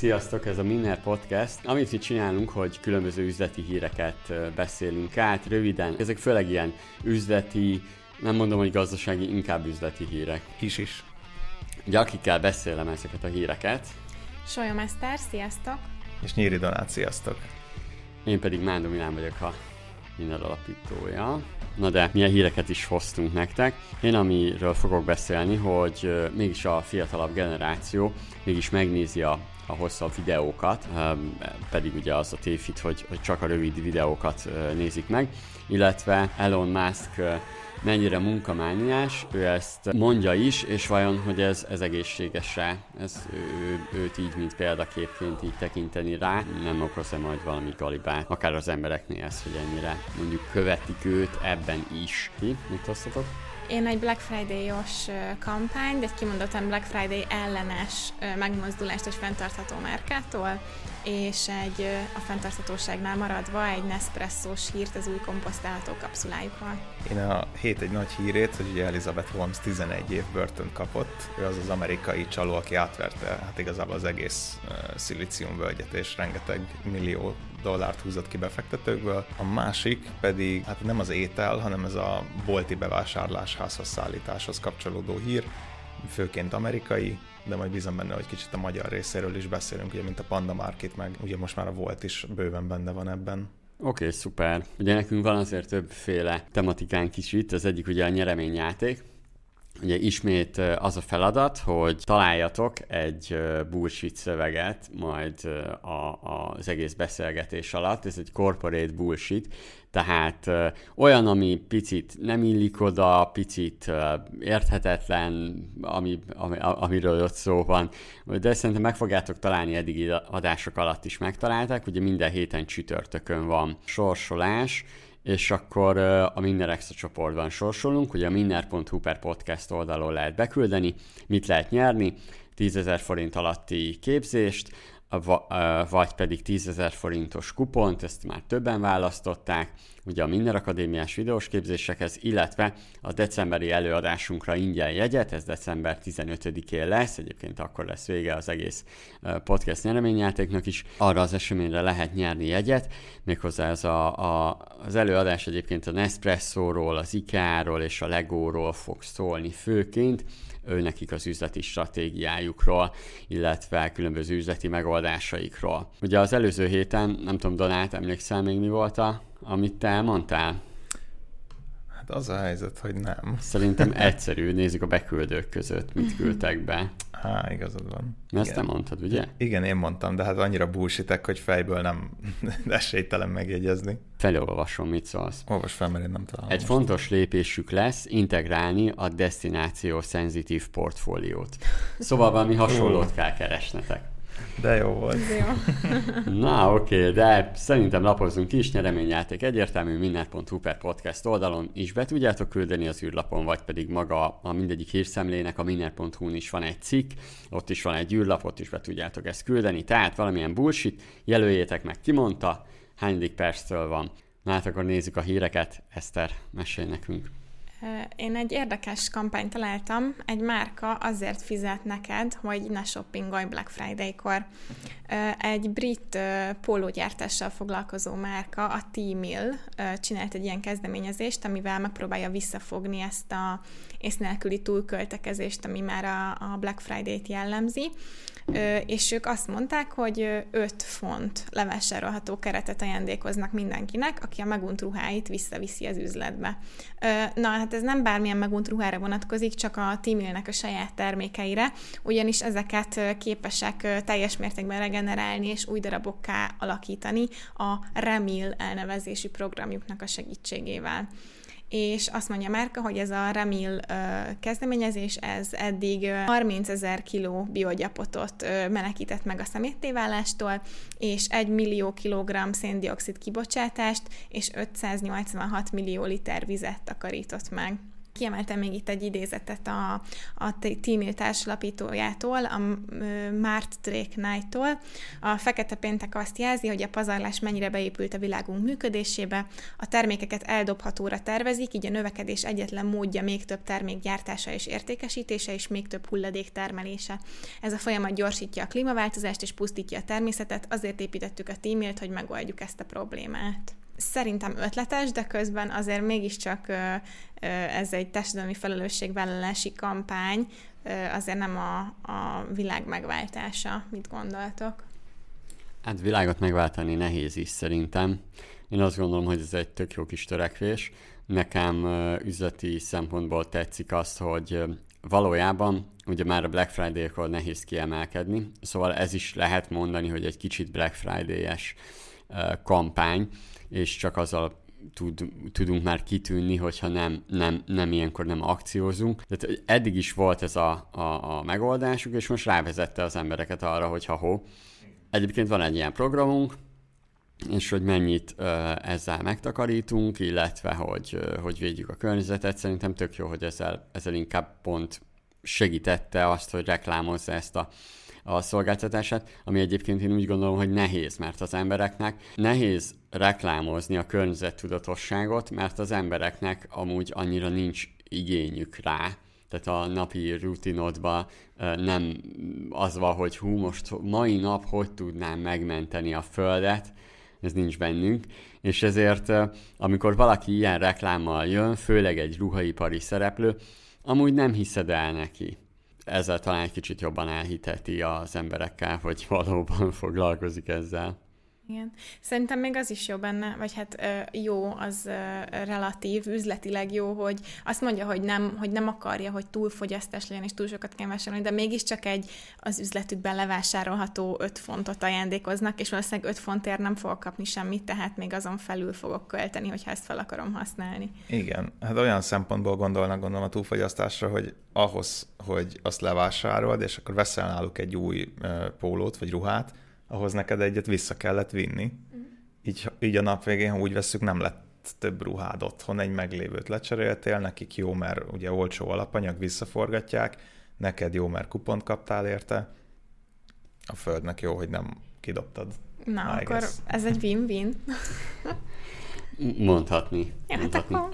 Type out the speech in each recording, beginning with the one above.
Sziasztok, ez a Minner Podcast. Amit itt csinálunk, hogy különböző üzleti híreket beszélünk át, röviden. Ezek főleg ilyen üzleti, nem mondom, hogy gazdasági, inkább üzleti hírek. Is is. Ugye akikkel beszélem ezeket a híreket. Solya Mester, sziasztok! És Nyíri Donát, sziasztok! Én pedig Mándó Milán vagyok a Minner alapítója. Na de milyen híreket is hoztunk nektek. Én amiről fogok beszélni, hogy mégis a fiatalabb generáció mégis megnézi a a hosszabb videókat, pedig ugye az a tévhit, hogy, hogy csak a rövid videókat nézik meg, illetve Elon Musk mennyire munkamániás, ő ezt mondja is, és vajon, hogy ez, ez egészséges-e, ez, ő, őt így, mint példaképként így tekinteni rá, nem okoz-e majd valami galibát, akár az embereknél ez, hogy ennyire mondjuk követik őt ebben is. Ti, mit hoztatok? Én egy Black Friday-os kampányt, egy kimondottan Black Friday ellenes megmozdulást és fenntartható márkától, és egy a fenntarthatóságnál maradva egy Nespresso-s hírt az új komposztálható kapszulájukról. Én a hét egy nagy hírét, hogy ugye Elizabeth Holmes 11 év börtön kapott. Ő az az amerikai csaló, aki átverte hát igazából az egész uh, szilíciumvölgyet, és rengeteg millió dollárt húzott ki befektetőkből. A másik pedig hát nem az étel, hanem ez a bolti bevásárlás házhoz szállításhoz kapcsolódó hír, főként amerikai, de majd bízom benne, hogy kicsit a magyar részéről is beszélünk, ugye, mint a Panda Market, meg ugye most már a volt is bőven benne van ebben. Oké, okay, szuper. Ugye nekünk van azért többféle tematikánk is itt, az egyik ugye a nyereményjáték, Ugye ismét az a feladat, hogy találjatok egy bullshit szöveget majd a, az egész beszélgetés alatt. Ez egy corporate bullshit, tehát olyan, ami picit nem illik oda, picit érthetetlen, ami, ami, amiről ott szó van, de szerintem meg fogjátok találni eddigi adások alatt is megtalálták, ugye minden héten csütörtökön van sorsolás, és akkor a Minner Extra csoportban sorsolunk, ugye a minner.hu per podcast oldalon lehet beküldeni, mit lehet nyerni, 10 forint alatti képzést, vagy pedig 10 ezer forintos kupont, ezt már többen választották, ugye a Minden Akadémiás videós képzésekhez, illetve a decemberi előadásunkra ingyen jegyet, ez december 15-én lesz, egyébként akkor lesz vége az egész podcast nyereményjátéknak is, arra az eseményre lehet nyerni jegyet, méghozzá ez a, a, az előadás egyébként a Nespresso-ról, az IKEA-ról és a Lego-ról fog szólni főként, nekik az üzleti stratégiájukról, illetve különböző üzleti megoldásaikról. Ugye az előző héten, nem tudom, Donát, emlékszel még mi volt a, amit te elmondtál? Hát az a helyzet, hogy nem. Szerintem egyszerű, nézzük a beküldők között, mit küldtek be. Há, igazad van. Mert ezt te mondtad, ugye? Igen, én mondtam, de hát annyira bullshitek, hogy fejből nem esélytelen megjegyezni. Felolvasom, mit szólsz. Olvas fel, mert én nem találom. Egy most. fontos lépésük lesz integrálni a destináció szenzitív portfóliót. Szóval valami hasonlót kell keresnetek. De jó volt. De jó. Na, oké, okay, de szerintem lapozzunk is, nyereményjáték egyértelmű, minnet.hu per podcast oldalon is be tudjátok küldeni az űrlapon, vagy pedig maga a mindegyik hírszemlének a minnet.hu-n is van egy cikk, ott is van egy űrlap, ott is be tudjátok ezt küldeni, tehát valamilyen bullshit, jelöljétek meg, ki mondta, hányadik perctől van. Na hát akkor nézzük a híreket, Eszter, mesélj nekünk. Én egy érdekes kampányt találtam, egy márka azért fizet neked, hogy ne shoppingolj Black Friday-kor. Egy brit pólógyártással foglalkozó márka, a T-Mill csinált egy ilyen kezdeményezést, amivel megpróbálja visszafogni ezt a ész nélküli túlköltekezést, ami már a, Black Friday-t jellemzi, és ők azt mondták, hogy 5 font levásárolható keretet ajándékoznak mindenkinek, aki a megunt ruháit visszaviszi az üzletbe. Na, hát ez nem bármilyen megunt ruhára vonatkozik, csak a Timilnek a saját termékeire, ugyanis ezeket képesek teljes mértékben regenerálni és új darabokká alakítani a Remil elnevezésű programjuknak a segítségével és azt mondja Márka, hogy ez a Remil kezdeményezés, ez eddig 30 ezer kiló biogyapotot menekített meg a szeméttéválástól, és 1 millió kilogramm széndiokszid kibocsátást, és 586 millió liter vizet takarított meg. Kiemeltem még itt egy idézetet a, a T-mail társalapítójától, a Mart Drake Knight-tól. A Fekete Péntek azt jelzi, hogy a pazarlás mennyire beépült a világunk működésébe, a termékeket eldobhatóra tervezik, így a növekedés egyetlen módja még több termék gyártása és értékesítése, és még több hulladék termelése. Ez a folyamat gyorsítja a klímaváltozást és pusztítja a természetet, azért építettük a t hogy megoldjuk ezt a problémát szerintem ötletes, de közben azért mégiscsak ez egy társadalmi felelősségvállalási kampány, azért nem a, a világ megváltása. Mit gondoltok? Hát világot megváltani nehéz is szerintem. Én azt gondolom, hogy ez egy tök jó kis törekvés. Nekem üzleti szempontból tetszik azt, hogy valójában ugye már a Black Friday-kor nehéz kiemelkedni, szóval ez is lehet mondani, hogy egy kicsit Black Friday-es kampány, és csak azzal tud, tudunk már kitűnni, hogyha nem, nem, nem ilyenkor nem akciózunk. Tehát eddig is volt ez a, a, a megoldásuk, és most rávezette az embereket arra, hogy ha ho. Egyébként van egy ilyen programunk, és hogy mennyit ö, ezzel megtakarítunk, illetve hogy, ö, hogy védjük a környezetet. Szerintem tök jó, hogy ezzel, ezzel inkább pont segítette azt, hogy reklámozza ezt a a szolgáltatását, ami egyébként én úgy gondolom, hogy nehéz, mert az embereknek nehéz reklámozni a környezettudatosságot, mert az embereknek amúgy annyira nincs igényük rá, tehát a napi rutinodban nem az van, hogy hú, most mai nap hogy tudnám megmenteni a Földet, ez nincs bennünk, és ezért amikor valaki ilyen reklámmal jön, főleg egy ruhaipari szereplő, amúgy nem hiszed el neki ezzel talán egy kicsit jobban elhiteti az emberekkel, hogy valóban foglalkozik ezzel. Igen. Szerintem még az is jó benne, vagy hát jó, az relatív, üzletileg jó, hogy azt mondja, hogy nem, hogy nem akarja, hogy túlfogyasztás legyen, és túl sokat kell vásárolni, de mégiscsak egy az üzletükben levásárolható 5 fontot ajándékoznak, és valószínűleg 5 fontért nem fogok kapni semmit, tehát még azon felül fogok költeni, hogyha ezt fel akarom használni. Igen, hát olyan szempontból gondolnak gondolom a túlfogyasztásra, hogy ahhoz, hogy azt levásárolod, és akkor veszel náluk egy új pólót vagy ruhát, ahhoz neked egyet vissza kellett vinni. Mm. Így, így a nap végén, ha úgy veszük, nem lett több ruhád otthon, egy meglévőt lecseréltél, nekik jó, mert ugye olcsó alapanyag, visszaforgatják, neked jó, mert kupont kaptál érte, a földnek jó, hogy nem kidobtad. Na, I akkor guess. ez egy win-win. Mondhatni. Ja, hát akkor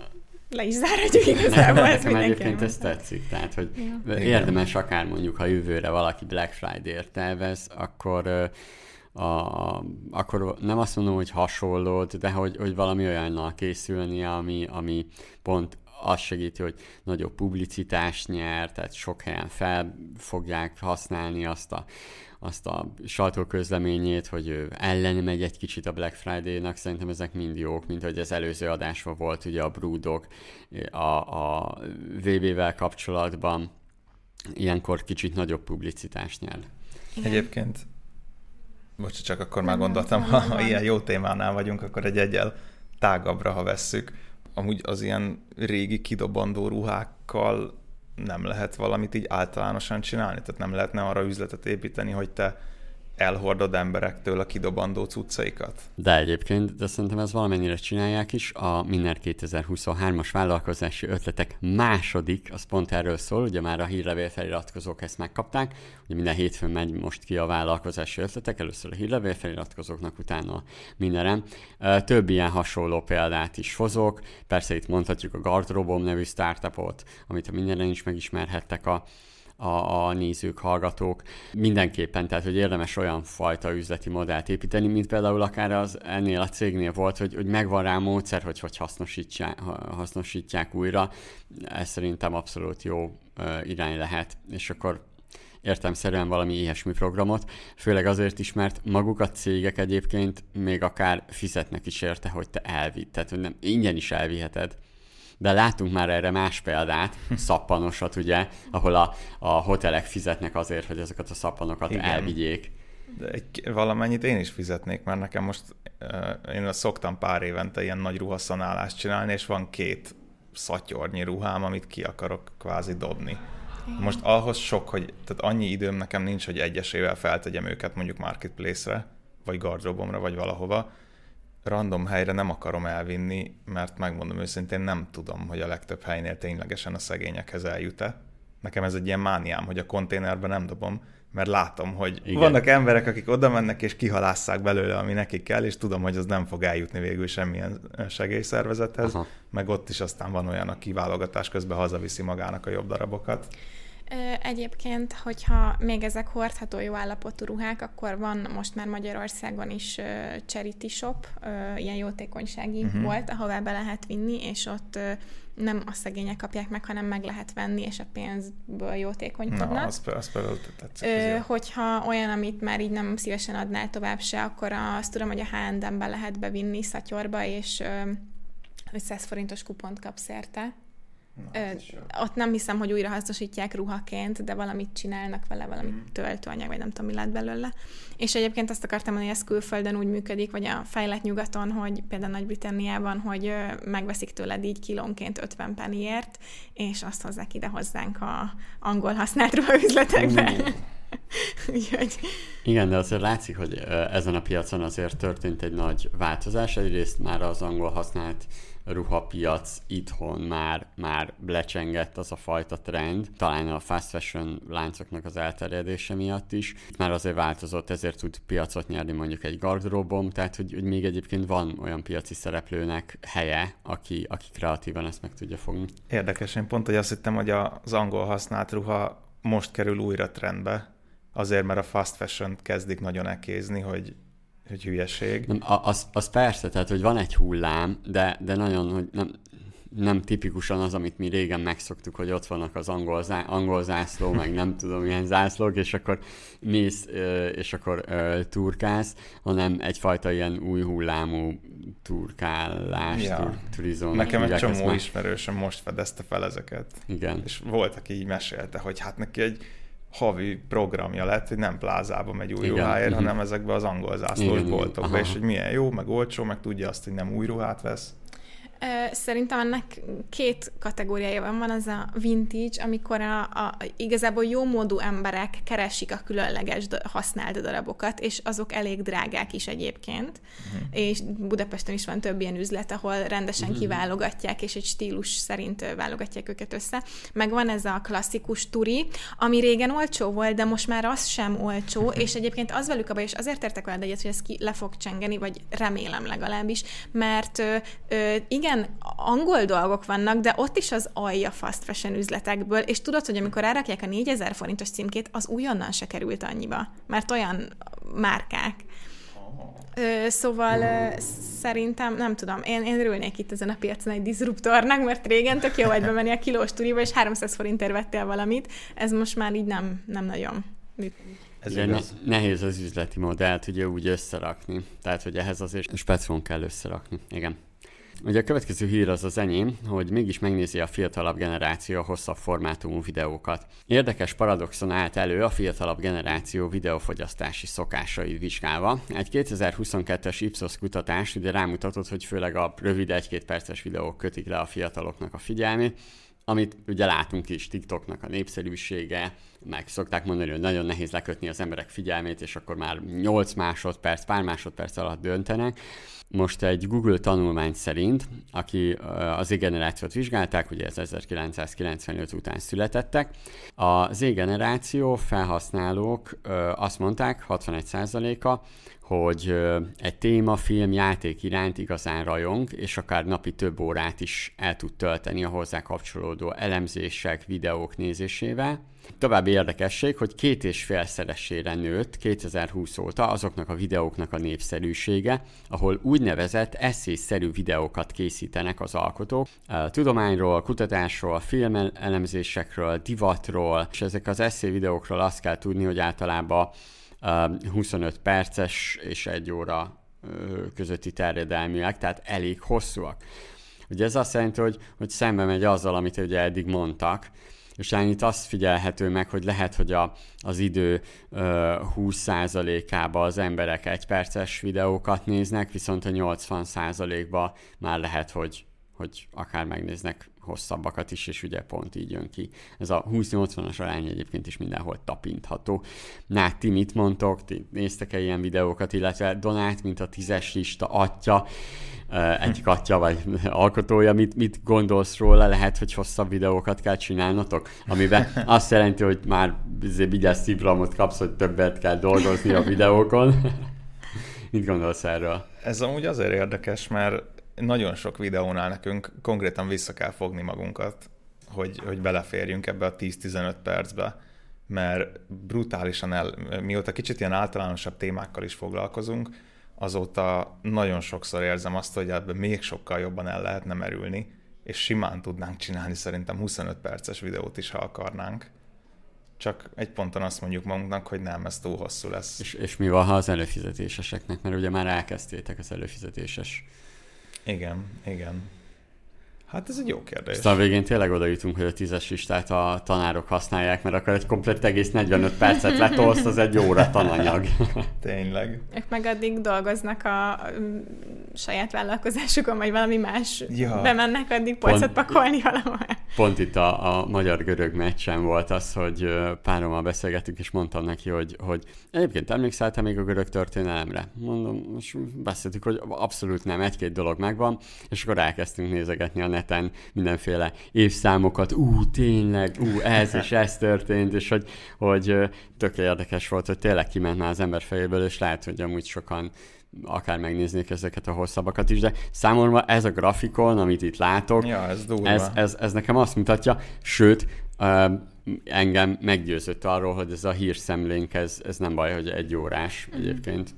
le is záradjuk igazából. ez nekem egyébként ez tetszik, tehát hogy ja. érdemes akár mondjuk, ha jövőre valaki Black Friday-ért tervez, akkor a, akkor nem azt mondom, hogy hasonlót, de hogy, hogy valami olyannal készülni, ami, ami pont azt segíti, hogy nagyobb publicitást nyer, tehát sok helyen fel fogják használni azt a, azt a sajtóközleményét, hogy ellen megy egy kicsit a Black Friday-nak, szerintem ezek mind jók, mint hogy az előző adásban volt ugye a Brúdok a, a VB-vel kapcsolatban, ilyenkor kicsit nagyobb publicitást nyer. Egyébként most csak akkor már gondoltam, ha, ha ilyen jó témánál vagyunk, akkor egy egyel tágabbra, ha vesszük. Amúgy az ilyen régi kidobandó ruhákkal nem lehet valamit így általánosan csinálni? Tehát nem lehetne arra üzletet építeni, hogy te elhordod emberektől a kidobandó cuccaikat? De egyébként, de szerintem ez valamennyire csinálják is. A Minner 2023-as vállalkozási ötletek második, az pont erről szól, ugye már a hírlevél feliratkozók ezt megkapták, ugye minden hétfőn megy most ki a vállalkozási ötletek, először a hírlevél feliratkozóknak, utána mindenem. Több ilyen hasonló példát is hozok, persze itt mondhatjuk a Gardrobom nevű startupot, amit a mindenen is megismerhettek a a, a nézők, hallgatók. Mindenképpen, tehát hogy érdemes olyan fajta üzleti modellt építeni, mint például akár az ennél a cégnél volt, hogy, hogy megvan rá módszer, hogy hogy hasznosítják, hasznosítják újra. Ez szerintem abszolút jó irány lehet, és akkor értelmszerűen valami ilyesmi programot, főleg azért is, mert maguk a cégek egyébként még akár fizetnek is érte, hogy te elvidd, tehát hogy nem, ingyen is elviheted de látunk már erre más példát, szappanosat ugye, ahol a, a hotelek fizetnek azért, hogy ezeket a szappanokat Igen. elvigyék. De egy, valamennyit én is fizetnék, mert nekem most uh, én szoktam pár évente ilyen nagy ruhaszanálást csinálni, és van két szatyornyi ruhám, amit ki akarok kvázi dobni. Most ahhoz sok, hogy tehát annyi időm nekem nincs, hogy egyesével feltegyem őket mondjuk marketplace-re, vagy gardróbomra, vagy valahova, random helyre nem akarom elvinni, mert megmondom őszintén, nem tudom, hogy a legtöbb helynél ténylegesen a szegényekhez eljut-e. Nekem ez egy ilyen mániám, hogy a konténerbe nem dobom, mert látom, hogy Igen. vannak emberek, akik oda mennek és kihalásszák belőle, ami nekik kell, és tudom, hogy az nem fog eljutni végül semmilyen segélyszervezethez, Aha. meg ott is aztán van olyan, aki válogatás közben hazaviszi magának a jobb darabokat. Egyébként, hogyha még ezek hordható jó állapotú ruhák, akkor van most már Magyarországon is charity shop, ilyen jótékonysági uh-huh. volt, ahová be lehet vinni, és ott nem a szegények kapják meg, hanem meg lehet venni, és a pénzből jótékonykodnak. Na, az, az például tetszik. Ö, hogyha olyan, amit már így nem szívesen adnál tovább se, akkor azt tudom, hogy a H&M-ben lehet bevinni szatyorba, és 500 forintos kupont kapsz érte. Na, Ö, ott nem hiszem, hogy újra hasznosítják ruhaként, de valamit csinálnak vele, valami mm. töltőanyag, vagy nem tudom, mi lett belőle. És egyébként azt akartam mondani, hogy ez külföldön úgy működik, vagy a fejlett nyugaton, hogy például Nagy-Britanniában, hogy megveszik tőled így kilónként 50 pennyért, és azt hozzák ide hozzánk a angol használt ruhaüzletekbe. Mm. Úgyhogy... Igen, de azért látszik, hogy ezen a piacon azért történt egy nagy változás. Egyrészt már az angol használt ruhapiac itthon már, már lecsengett az a fajta trend, talán a fast fashion láncoknak az elterjedése miatt is. Már azért változott, ezért tud piacot nyerni mondjuk egy gardróbom, tehát hogy, hogy még egyébként van olyan piaci szereplőnek helye, aki, aki kreatívan ezt meg tudja fogni. Érdekes, én pont, hogy azt hittem, hogy az angol használt ruha most kerül újra trendbe, azért, mert a fast fashion kezdik nagyon ekézni, hogy hogy hülyeség. Nem, az, az persze, tehát hogy van egy hullám, de, de nagyon, hogy nem, nem tipikusan az, amit mi régen megszoktuk, hogy ott vannak az angol, zá, angol zászló, meg nem tudom milyen zászlók, és akkor mész, és akkor turkálsz, hanem egyfajta ilyen új hullámú turkálás, ja. tur, turizom. Nekem egy csomó ismerősöm most fedezte fel ezeket. Igen. És volt, aki így mesélte, hogy hát neki egy havi programja lett, hogy nem plázába megy új Igen. ruháért, uh-huh. hanem ezekbe az angol zászlós boltokba, és hogy milyen jó, meg olcsó, meg tudja azt, hogy nem új ruhát vesz. Szerintem ennek két kategóriája van. Van az a vintage, amikor a, a igazából jó módú emberek keresik a különleges használt darabokat, és azok elég drágák is egyébként. Uh-huh. És Budapesten is van több ilyen üzlet, ahol rendesen uh-huh. kiválogatják, és egy stílus szerint válogatják őket össze. Meg van ez a klasszikus turi, ami régen olcsó volt, de most már az sem olcsó, uh-huh. és egyébként az velük a baj, és azért értek veled egyet, hogy ez ki le fog csengeni, vagy remélem legalábbis, mert ö, ö, igen, igen, angol dolgok vannak, de ott is az alja fast fashion üzletekből, és tudod, hogy amikor elrakják a 4000 forintos címkét, az újonnan se került annyiba, mert olyan márkák. Ö, szóval ö, szerintem, nem tudom, én, én örülnék itt ezen a piacon egy disruptornak, mert régen tök jó vagy bemenni a kilós turiba, és 300 forintért vettél valamit, ez most már így nem, nem nagyon működik. Ez ne, nehéz az üzleti modellt ugye úgy összerakni, tehát hogy ehhez azért specifon kell összerakni, igen. Ugye a következő hír az az enyém, hogy mégis megnézi a fiatalabb generáció a hosszabb formátumú videókat. Érdekes paradoxon állt elő a fiatalabb generáció videófogyasztási szokásai vizsgálva. Egy 2022-es Ipsos kutatás ugye rámutatott, hogy főleg a rövid 1-2 perces videók kötik le a fiataloknak a figyelmét, amit ugye látunk is, TikToknak a népszerűsége, meg szokták mondani, hogy nagyon nehéz lekötni az emberek figyelmét, és akkor már 8 másodperc, pár másodperc alatt döntenek. Most egy Google tanulmány szerint, aki az Z-generációt vizsgálták, ugye ez 1995 után születettek, a Z-generáció felhasználók azt mondták, 61%-a, hogy egy téma, film, játék iránt igazán rajong, és akár napi több órát is el tud tölteni a hozzá kapcsolódó elemzések, videók nézésével. További érdekesség, hogy két és félszeresére nőtt 2020 óta azoknak a videóknak a népszerűsége, ahol úgynevezett eszélyszerű videókat készítenek az alkotók. Tudományról, kutatásról, filmelemzésekről, divatról, és ezek az eszély videókról azt kell tudni, hogy általában 25 perces és egy óra közötti terjedelműek, tehát elég hosszúak. Ugye ez azt jelenti, hogy, hogy szembe megy azzal, amit ugye eddig mondtak, és itt azt figyelhető meg, hogy lehet, hogy a, az idő ö, 20%-ába az emberek egy perces videókat néznek, viszont a 80%-ba már lehet, hogy hogy akár megnéznek hosszabbakat is, és ugye pont így jön ki. Ez a 20-80-as arány egyébként is mindenhol tapintható. Na, ti mit mondtok? Ti néztek-e ilyen videókat, illetve Donát, mint a tízes lista atya, egyik atya vagy alkotója, mit, mit gondolsz róla? Lehet, hogy hosszabb videókat kell csinálnotok? Amiben azt jelenti, hogy már vigyázz szívramot kapsz, hogy többet kell dolgozni a videókon. mit gondolsz erről? Ez amúgy azért érdekes, mert nagyon sok videónál nekünk konkrétan vissza kell fogni magunkat, hogy, hogy beleférjünk ebbe a 10-15 percbe, mert brutálisan el, mióta kicsit ilyen általánosabb témákkal is foglalkozunk, azóta nagyon sokszor érzem azt, hogy ebbe még sokkal jobban el lehetne merülni, és simán tudnánk csinálni szerintem 25 perces videót is, ha akarnánk. Csak egy ponton azt mondjuk magunknak, hogy nem, ez túl hosszú lesz. És, és mi van, ha az előfizetéseseknek? Mert ugye már elkezdtétek az előfizetéses igen, igen. Hát ez egy jó kérdés. Aztán a végén tényleg oda jutunk, hogy a tízes listát a tanárok használják, mert akkor egy komplet egész 45 percet letolsz, az egy óra tananyag. Tényleg. Ők meg addig dolgoznak a saját vállalkozásukon, vagy valami más. Ja. Bemennek addig polcot pakolni valahol. Pont itt a, a magyar-görög meccsen volt az, hogy párommal beszélgettünk, és mondtam neki, hogy, hogy egyébként emlékszel te még a görög történelemre? Mondom, most beszéltük, hogy abszolút nem, egy-két dolog megvan, és akkor elkezdtünk nézegetni a neten mindenféle évszámokat, ú, tényleg, ú, ez és ez történt, és hogy, hogy tök érdekes volt, hogy tényleg kiment már az ember fejéből, és lehet, hogy amúgy sokan akár megnéznék ezeket a hosszabbakat is, de számomra ez a grafikon, amit itt látok, ja, ez, ez, ez, ez nekem azt mutatja, sőt, engem meggyőzött arról, hogy ez a hírszemlénk, ez, ez nem baj, hogy egy órás egyébként.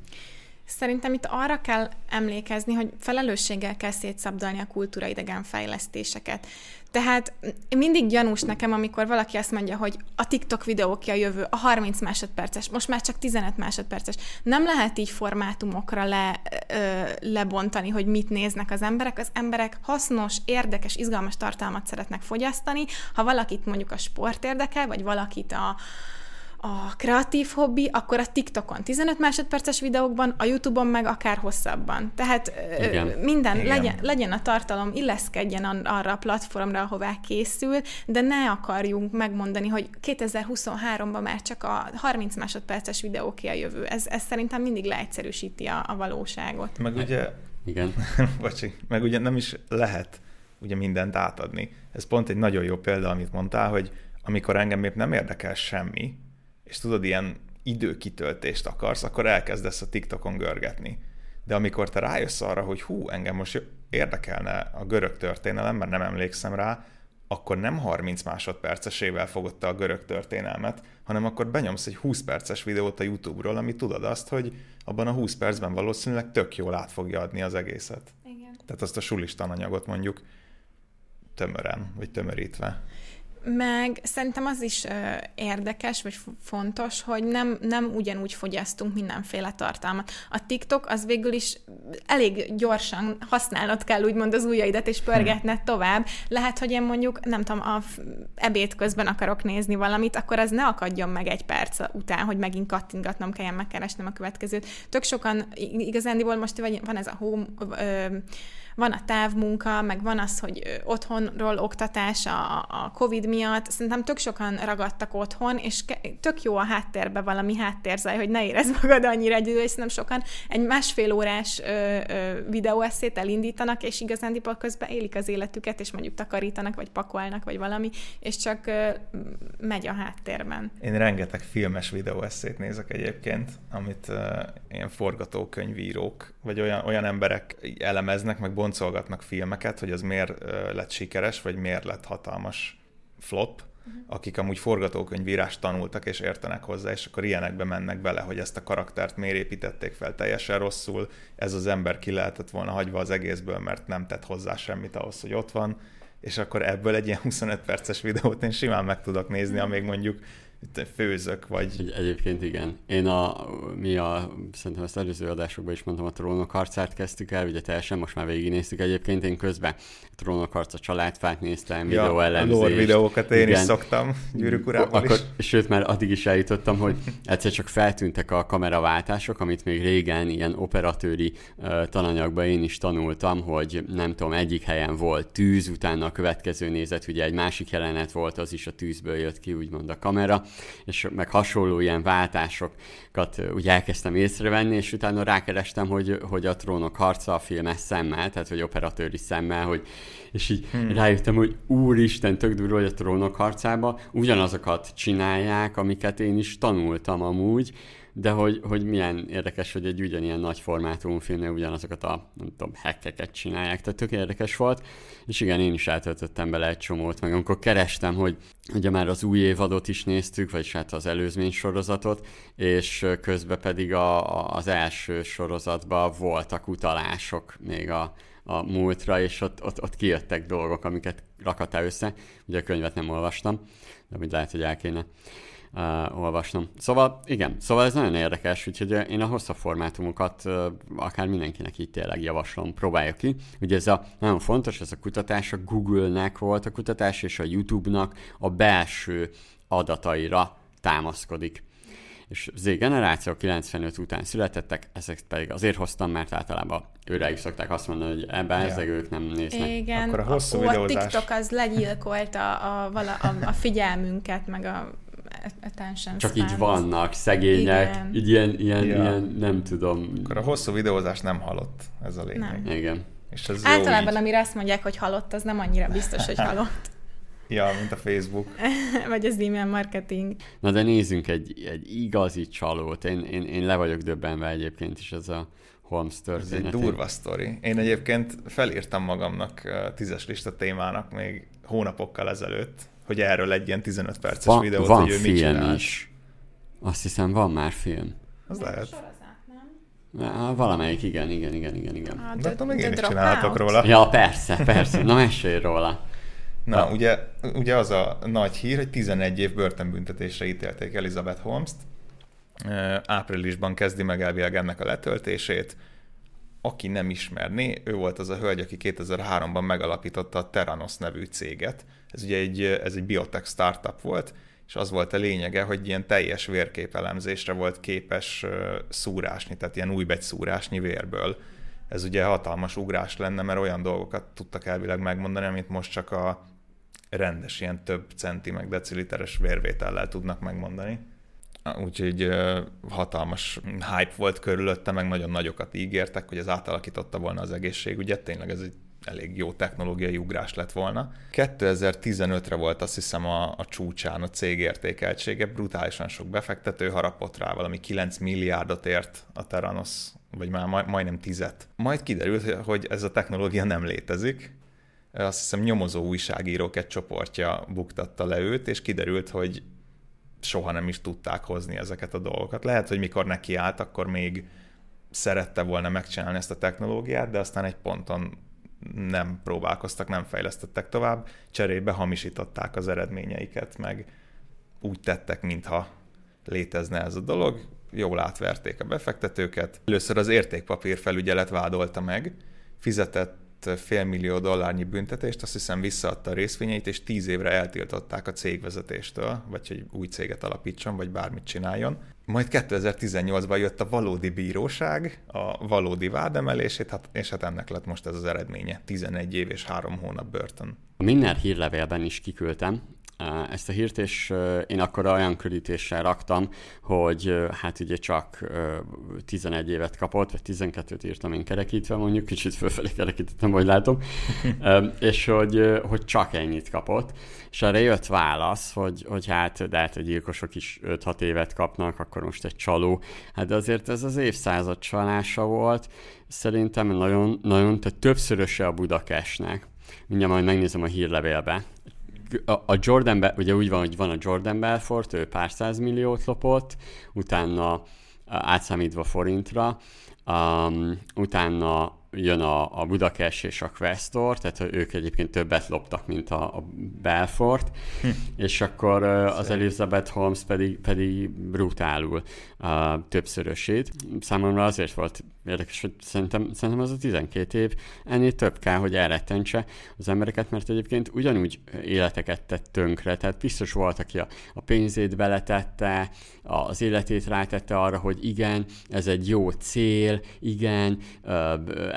Szerintem itt arra kell emlékezni, hogy felelősséggel kell szétszabdalni a kultúraidegen fejlesztéseket. Tehát mindig gyanús nekem, amikor valaki azt mondja, hogy a TikTok videó ki a jövő, a 30 másodperces, most már csak 15 másodperces. Nem lehet így formátumokra le, ö, lebontani, hogy mit néznek az emberek. Az emberek hasznos, érdekes, izgalmas tartalmat szeretnek fogyasztani. Ha valakit mondjuk a sport érdekel, vagy valakit a, a kreatív hobbi, akkor a TikTokon 15 másodperces videókban, a YouTube-on meg akár hosszabban. Tehát Igen. minden, Igen. Legyen, legyen a tartalom, illeszkedjen arra a platformra, ahová készül, de ne akarjunk megmondani, hogy 2023-ban már csak a 30 másodperces videó ki a jövő. Ez, ez szerintem mindig leegyszerűsíti a, a valóságot. Meg ugye... Igen. Bocsi, meg ugye nem is lehet ugye mindent átadni. Ez pont egy nagyon jó példa, amit mondtál, hogy amikor engem épp nem érdekel semmi, és tudod, ilyen időkitöltést akarsz, akkor elkezdesz a TikTokon görgetni. De amikor te rájössz arra, hogy hú, engem most érdekelne a görög történelem, mert nem emlékszem rá, akkor nem 30 másodpercesével fogod te a görög történelmet, hanem akkor benyomsz egy 20 perces videót a YouTube-ról, ami tudod azt, hogy abban a 20 percben valószínűleg tök jól át fogja adni az egészet. Igen. Tehát azt a sulis tananyagot mondjuk tömören, vagy tömörítve. Meg szerintem az is ö, érdekes, vagy fontos, hogy nem, nem ugyanúgy fogyasztunk mindenféle tartalmat. A TikTok az végül is elég gyorsan használnod kell úgymond az ujjaidat, és pörgetned tovább. Lehet, hogy én mondjuk, nem tudom, a ebéd közben akarok nézni valamit, akkor az ne akadjon meg egy perc után, hogy megint kattingatnom kelljen megkeresnem a következőt. Tök sokan, igazándiból most van ez a home, ö, van a távmunka, meg van az, hogy otthonról oktatás a, a COVID miatt. Szerintem tök sokan ragadtak otthon, és tök jó a háttérbe valami háttérzaj, hogy ne érezd magad annyira egyedül, és szerintem sokan egy másfél órás videóeszét elindítanak, és igazán közben élik az életüket, és mondjuk takarítanak, vagy pakolnak, vagy valami, és csak ö, megy a háttérben. Én rengeteg filmes videóeszét nézek egyébként, amit uh, ilyen forgatókönyvírók, vagy olyan, olyan emberek elemeznek, meg boncolgatnak filmeket, hogy az miért lett sikeres, vagy miért lett hatalmas flop, uh-huh. akik amúgy forgatókönyvírást tanultak és értenek hozzá, és akkor ilyenekbe mennek bele, hogy ezt a karaktert miért építették fel teljesen rosszul, ez az ember ki lehetett volna hagyva az egészből, mert nem tett hozzá semmit ahhoz, hogy ott van, és akkor ebből egy ilyen 25 perces videót én simán meg tudok nézni, amíg mondjuk főzök, vagy... Egy, egyébként igen. Én a, mi a, szerintem ezt előző adásokban is mondtam, a trónok harcát kezdtük el, ugye teljesen most már végignéztük egyébként, én közben a trónok harca családfát néztem, ja, videó elemzést. lore videókat én igen. is szoktam, gyűrűk urában Akkor, is. Sőt, már addig is eljutottam, hogy egyszer csak feltűntek a kameraváltások, amit még régen ilyen operatőri uh, tananyagban én is tanultam, hogy nem tudom, egyik helyen volt tűz, utána a következő nézet, ugye egy másik jelenet volt, az is a tűzből jött ki, úgymond a kamera, és meg hasonló ilyen váltásokat úgy elkezdtem észrevenni, és utána rákerestem, hogy, hogy a trónok harca a filmes szemmel, tehát hogy operatőri szemmel, hogy és így hmm. rájöttem, hogy úristen, tök durva, hogy a trónok harcába ugyanazokat csinálják, amiket én is tanultam amúgy, de hogy, hogy milyen érdekes, hogy egy ugyanilyen nagy formátumú filmnél ugyanazokat a, nem tudom, hackeket csinálják, tehát tök érdekes volt, és igen, én is eltöltöttem bele egy csomót, meg amikor kerestem, hogy ugye már az új évadot is néztük, vagy hát az előzmény sorozatot, és közben pedig a, a, az első sorozatban voltak utalások még a, a múltra, és ott, ott, ott kijöttek dolgok, amiket rakatál össze. Ugye a könyvet nem olvastam, de úgy lehet, hogy el kéne uh, olvasnom. Szóval igen, szóval ez nagyon érdekes, úgyhogy én a hosszabb formátumokat uh, akár mindenkinek így tényleg javaslom, próbálja ki. Ugye ez a nagyon fontos, ez a kutatás a Google-nek volt a kutatás, és a YouTube-nak a belső adataira támaszkodik és Z generáció 95 után születettek, ezek pedig azért hoztam, mert általában őre is szokták azt mondani, hogy ebben ja. ezek ők nem néznek. Igen, Akkor a, hosszú a, videózás... a TikTok az legyilkolta a, a, a, a figyelmünket, meg a attention Csak így vannak, szegények, Igen. így ilyen, ilyen, ja. ilyen, nem tudom. Akkor a hosszú videózás nem halott, ez a lényeg. Nem. Igen. És ez Általában, amire azt mondják, hogy halott, az nem annyira biztos, hogy halott. Ja, mint a Facebook. Vagy az e-mail marketing. Na de nézzünk egy, egy igazi csalót. Én, én, én le vagyok döbbenve egyébként is ez a Holmes történet. Ez egy durva sztori. Én egyébként felírtam magamnak tízes lista témának még hónapokkal ezelőtt, hogy erről egy ilyen 15 perces van, videót, van hogy ő film mit csinált. is. Azt hiszem, van már film. Az lehet. Valamelyik, igen, igen, igen, igen, igen. Ah, de, de még én is csinálhatok róla. Ja, persze, persze. Na, mesélj róla. Na, Na, ugye, ugye az a nagy hír, hogy 11 év börtönbüntetésre ítélték Elizabeth Holmes-t. Áprilisban kezdi meg elvileg ennek a letöltését. Aki nem ismerné, ő volt az a hölgy, aki 2003-ban megalapította a Terranos nevű céget. Ez ugye egy, ez egy biotech startup volt, és az volt a lényege, hogy ilyen teljes vérképelemzésre volt képes szúrásni, tehát ilyen újbegyszúrásnyi vérből. Ez ugye hatalmas ugrás lenne, mert olyan dolgokat tudtak elvileg megmondani, amit most csak a rendes, ilyen több centi meg deciliteres vérvétellel tudnak megmondani. Úgyhogy hatalmas hype volt körülötte, meg nagyon nagyokat ígértek, hogy ez átalakította volna az egészségügyet. Tényleg ez egy elég jó technológiai ugrás lett volna. 2015-re volt azt hiszem a, a csúcsán a cég értékeltsége, brutálisan sok befektető harapott rá, valami 9 milliárdot ért a Terranos, vagy már maj, majdnem tizet. Majd kiderült, hogy ez a technológia nem létezik, azt hiszem nyomozó újságírók egy csoportja buktatta le őt, és kiderült, hogy soha nem is tudták hozni ezeket a dolgokat. Lehet, hogy mikor neki állt, akkor még szerette volna megcsinálni ezt a technológiát, de aztán egy ponton nem próbálkoztak, nem fejlesztettek tovább, cserébe hamisították az eredményeiket, meg úgy tettek, mintha létezne ez a dolog, jól átverték a befektetőket. Először az értékpapír felügyelet vádolta meg, fizetett félmillió dollárnyi büntetést, azt hiszem visszaadta a részvényeit, és tíz évre eltiltották a cégvezetéstől, vagy hogy új céget alapítson, vagy bármit csináljon. Majd 2018-ban jött a valódi bíróság, a valódi vádemelését, hát, és hát ennek lett most ez az eredménye, 11 év és 3 hónap börtön. A Minner hírlevélben is kiküldtem ezt a hírt, és én akkor olyan körítéssel raktam, hogy hát ugye csak 11 évet kapott, vagy 12-t írtam én kerekítve mondjuk, kicsit fölfelé kerekítettem, vagy látom, és hogy, hogy csak ennyit kapott, és erre jött válasz, hogy, hogy hát, de hát a gyilkosok is 5-6 évet kapnak, akkor most egy csaló. Hát de azért ez az évszázad csalása volt, szerintem nagyon, nagyon tehát többszöröse a Budakesnek. Mindjárt majd megnézem a hírlevélbe, a Jordan, Be- ugye úgy van, hogy van a Jordan Belfort, ő pár milliót lopott, utána átszámítva forintra, um, utána jön a, a Budakes és a Questor, tehát ők egyébként többet loptak, mint a, a Belfort, hm. és akkor az Elizabeth Holmes pedig, pedig brutálul uh, többszörösét. Számomra azért volt érdekes, hogy szerintem, szerintem az a 12 év ennél több kell, hogy elrettentse az embereket, mert egyébként ugyanúgy életeket tett tönkre, tehát biztos volt, aki a, a pénzét beletette, az életét rátette arra, hogy igen, ez egy jó cél, igen,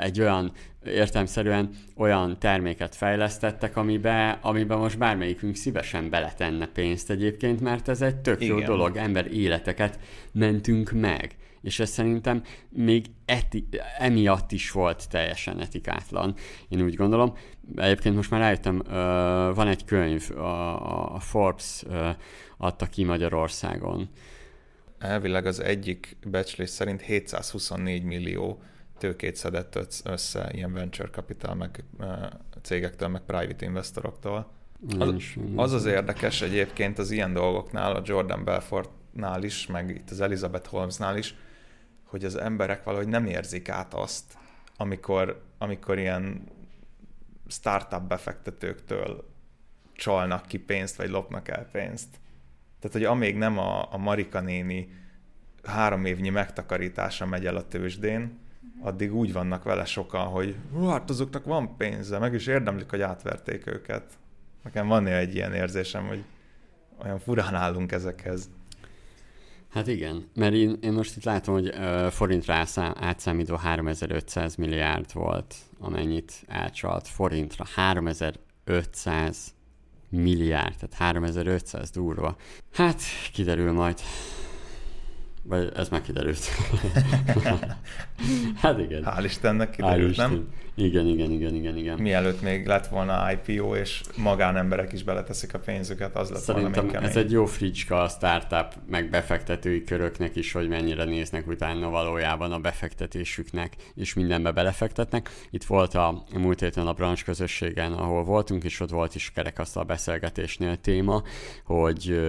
egy olyan értelmszerűen olyan terméket fejlesztettek, amiben, amiben most bármelyikünk szívesen beletenne pénzt egyébként, mert ez egy tök jó Igen. dolog, ember életeket mentünk meg. És ez szerintem még eti, emiatt is volt teljesen etikátlan, én úgy gondolom. Egyébként most már rájöttem, van egy könyv, a, a Forbes adta ki Magyarországon. Elvileg az egyik becslés szerint 724 millió tőkét szedett össze ilyen venture capital meg cégektől, meg private investoroktól. Az, az az érdekes egyébként az ilyen dolgoknál, a Jordan Belfortnál is, meg itt az Elizabeth Holmesnál is, hogy az emberek valahogy nem érzik át azt, amikor, amikor ilyen startup befektetőktől csalnak ki pénzt, vagy lopnak el pénzt. Tehát, hogy amíg nem a, a Marika néni három évnyi megtakarítása megy el a tőzsdén, addig úgy vannak vele sokan, hogy hát azoknak van pénze, meg is érdemlik, hogy átverték őket. Nekem van egy ilyen érzésem, hogy olyan furán állunk ezekhez. Hát igen, mert én, én most itt látom, hogy forintra átszámítva 3500 milliárd volt, amennyit elcsalt forintra. 3500 milliárd, tehát 3500 durva. Hát kiderül majd. Vagy ez már kiderült. hát igen. Hál' Istennek kiderült, Hál nem? Isten. Igen, igen, igen, igen, igen. Mielőtt még lett volna IPO, és magánemberek is beleteszik a pénzüket, az lett Szerintem volna ez egy jó fricska a startup, meg befektetői köröknek is, hogy mennyire néznek utána valójában a befektetésüknek, és mindenbe belefektetnek. Itt volt a múlt héten a branch közösségen, ahol voltunk, és ott volt is kerekasztal beszélgetésnél téma, hogy,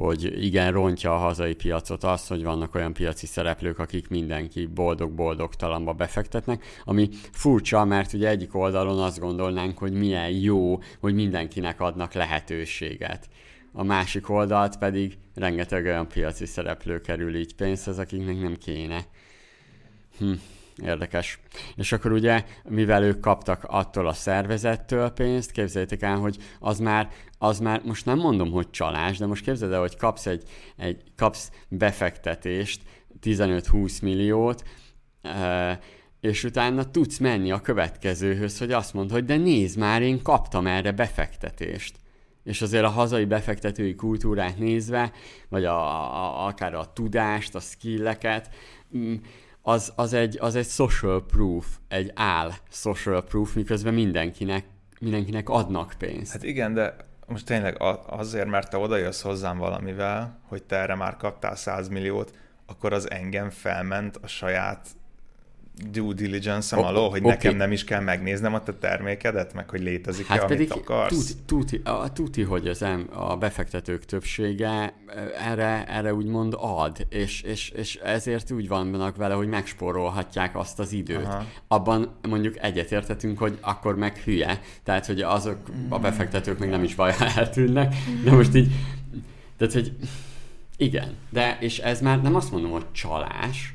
hogy igen, rontja a hazai piacot az, hogy vannak olyan piaci szereplők, akik mindenki boldog-boldogtalanba befektetnek, ami furcsa mert ugye egyik oldalon azt gondolnánk, hogy milyen jó, hogy mindenkinek adnak lehetőséget. A másik oldalt pedig rengeteg olyan piaci szereplő kerül így pénzhez, akiknek nem kéne. Hm, érdekes. És akkor ugye, mivel ők kaptak attól a szervezettől pénzt, képzeljétek el, hogy az már, az már, most nem mondom, hogy csalás, de most képzeld el, hogy kapsz egy, egy kapsz befektetést, 15-20 milliót, és utána tudsz menni a következőhöz, hogy azt mondod, hogy de nézd már, én kaptam erre befektetést. És azért a hazai befektetői kultúrát nézve, vagy a, a, akár a tudást, a skilleket, mm, az, az, egy, az egy social proof, egy áll social proof, miközben mindenkinek, mindenkinek adnak pénzt. Hát igen, de most tényleg azért, mert te odajössz hozzám valamivel, hogy te erre már kaptál 100 milliót, akkor az engem felment a saját due diligence-em alól, hogy okay. nekem nem is kell megnéznem a te termékedet, meg hogy létezik-e, hát amit pedig akarsz? Tuti, tuti, a, tuti, hogy az em, a befektetők többsége erre, erre úgymond ad, és, és, és ezért úgy vannak vele, hogy megspórolhatják azt az időt. Aha. Abban mondjuk egyetértetünk, hogy akkor meg hülye, tehát hogy azok a befektetők még nem is baj, eltűnnek, de most így, tehát hogy igen, de és ez már nem azt mondom, hogy csalás,